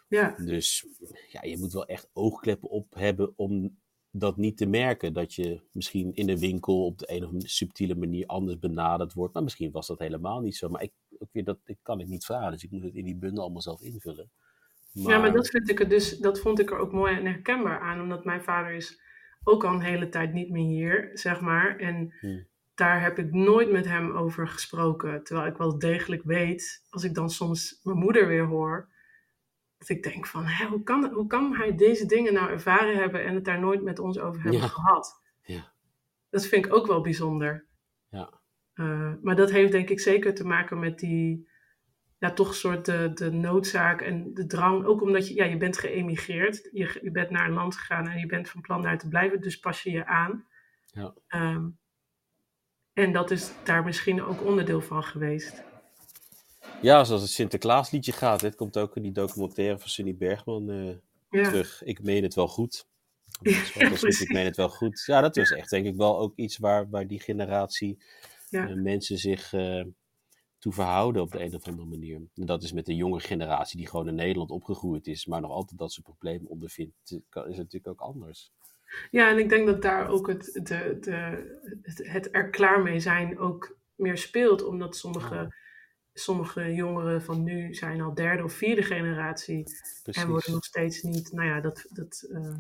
Ja, Dus ja, je moet wel echt oogkleppen op hebben om dat niet te merken. Dat je misschien in een winkel op de een of andere subtiele manier anders benaderd wordt. Maar misschien was dat helemaal niet zo. Maar ik, ook weer, dat, ik kan het niet vragen. Dus ik moet het in die bundel allemaal zelf invullen. Ja, maar dat, vind ik er dus, dat vond ik er ook mooi en herkenbaar aan. Omdat mijn vader is ook al een hele tijd niet meer hier, zeg maar. En Hmm. daar heb ik nooit met hem over gesproken. Terwijl ik wel degelijk weet, als ik dan soms mijn moeder weer hoor... Dat ik denk van, hè, hoe, kan, hoe kan hij deze dingen nou ervaren hebben... en het daar nooit met ons over hebben Ja. gehad? Ja. Dat vind ik ook wel bijzonder. Ja. Eh, maar dat heeft denk ik zeker te maken met die, ja, toch een soort de, de noodzaak en de drang. Ook omdat je, ja, je bent geëmigreerd, je, je bent naar een land gegaan en je bent van plan daar te blijven, dus pas je je aan. Ja. Ehm, en dat is daar misschien ook onderdeel van geweest. Ja, zoals het Sinterklaasliedje gaat. Het komt ook in die documentaire van Sunny Bergman eh, Ja, terug. Ik meen het wel goed. *laughs* Ja, Dat ik meen het wel goed. Ja, dat was echt denk ik wel ook iets waar, waar die generatie Ja. eh, mensen zich eh, toe verhouden op de een of andere manier. En dat is met de jonge generatie die gewoon in Nederland opgegroeid is, maar nog altijd dat soort problemen ondervindt, is het natuurlijk ook anders. ja, en ik denk dat daar ook het, de, de, het, het er klaar mee zijn ook meer speelt, omdat sommige, sommige jongeren van nu zijn al derde of vierde generatie Precies. En worden nog steeds niet, nou ja, dat, dat, eh,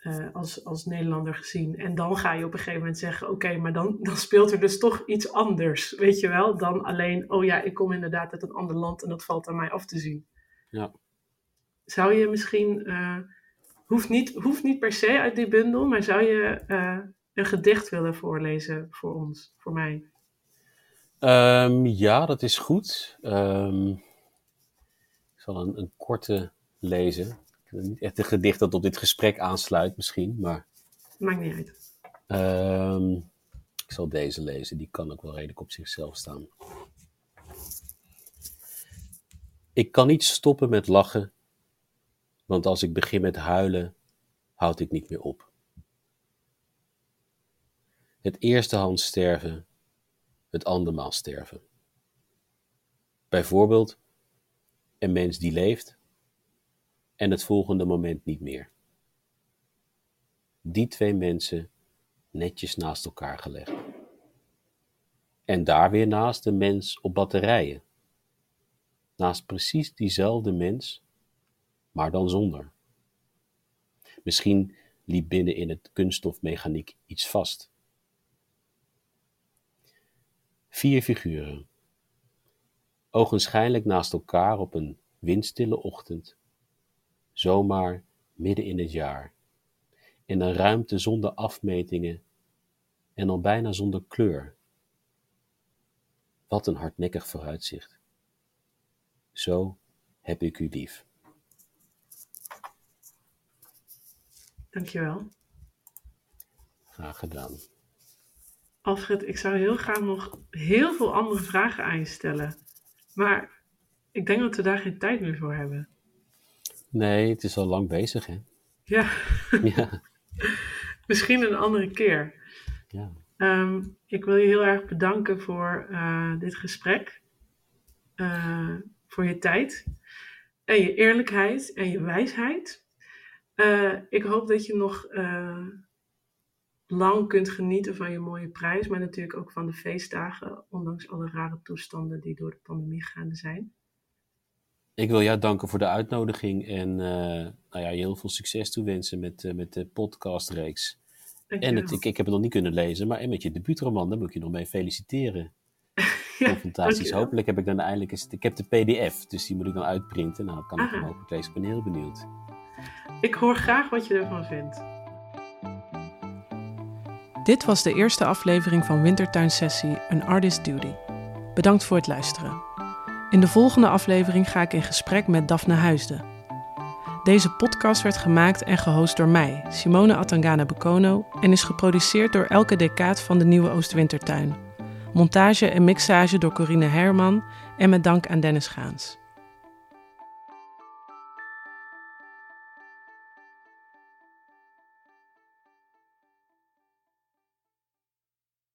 eh, als, als Nederlander gezien. En dan ga je op een gegeven moment zeggen, oké, maar dan, dan speelt er dus toch iets anders, weet je wel, dan alleen, oh ja, ik kom inderdaad uit een ander land en dat valt aan mij af te zien. Ja. Zou je misschien, eh, hoeft, niet, hoeft niet per se uit die bundel, maar zou je eh, een gedicht willen voorlezen voor ons, voor mij? Ehm, ja, dat is goed. Ehm, ik zal een, een korte lezen. Niet echt een gedicht dat op dit gesprek aansluit misschien, maar Maakt niet uit. Ehm, ik zal deze lezen, die kan ook wel redelijk op zichzelf staan. Ik kan niet stoppen met lachen, want als ik begin met huilen, houd ik niet meer op. Het eerste hand sterven, het andermaal sterven. Bijvoorbeeld een mens die leeft en het volgende moment niet meer. Die twee mensen netjes naast elkaar gelegd. En daar weer naast de mens op batterijen. Naast precies diezelfde mens, maar dan zonder. Misschien liep binnen in het kunststofmechaniek iets vast. Vier figuren. Ogenschijnlijk naast elkaar op een windstille ochtend. Zomaar midden in het jaar. In een ruimte zonder afmetingen en al bijna zonder kleur. Wat een hardnekkig vooruitzicht. Zo heb ik u lief. Dankjewel. Graag gedaan. Alfred, ik zou heel graag nog heel veel andere vragen aan je stellen. Maar ik denk dat we daar geen tijd meer voor hebben. Nee, het is al lang bezig, hè? Ja, *laughs* *laughs* Ja. misschien een andere keer. ja. Ehm, ik wil je heel erg bedanken voor eh, dit gesprek. Eh, voor je tijd. En je eerlijkheid en je wijsheid. Eh, ik hoop dat je nog lang kunt genieten van je mooie prijs. Maar natuurlijk ook van de feestdagen. Ondanks alle rare toestanden die door de pandemie gaande zijn. Ik wil jou danken voor de uitnodiging en eh, nou ja, je heel veel succes toewensen met, eh, met de podcastreeks. En het, ik, ik heb het nog niet kunnen lezen, maar en met je debuutroman, daar moet ik je nog mee feliciteren. *laughs* Ja, Fantastisch. Hopelijk heb ik dan eindelijk eens. Ik heb de PDF, dus die moet ik dan uitprinten. Nou, dan kan ik hem hopelijk lezen. Ik ben heel benieuwd. Ik hoor graag wat je ervan vindt. Dit was de eerste aflevering van Wintertuinsessie Een Artist Duty. Bedankt voor het luisteren. In de volgende aflevering ga ik in gesprek met Daphne Huisden. Deze podcast werd gemaakt en gehost door mij, Simone Atangana Bekono, en is geproduceerd door Elke Decaat van de Nieuwe Oostwintertuin. Montage en mixage door Corine Herman en met dank aan Dennis Gaans.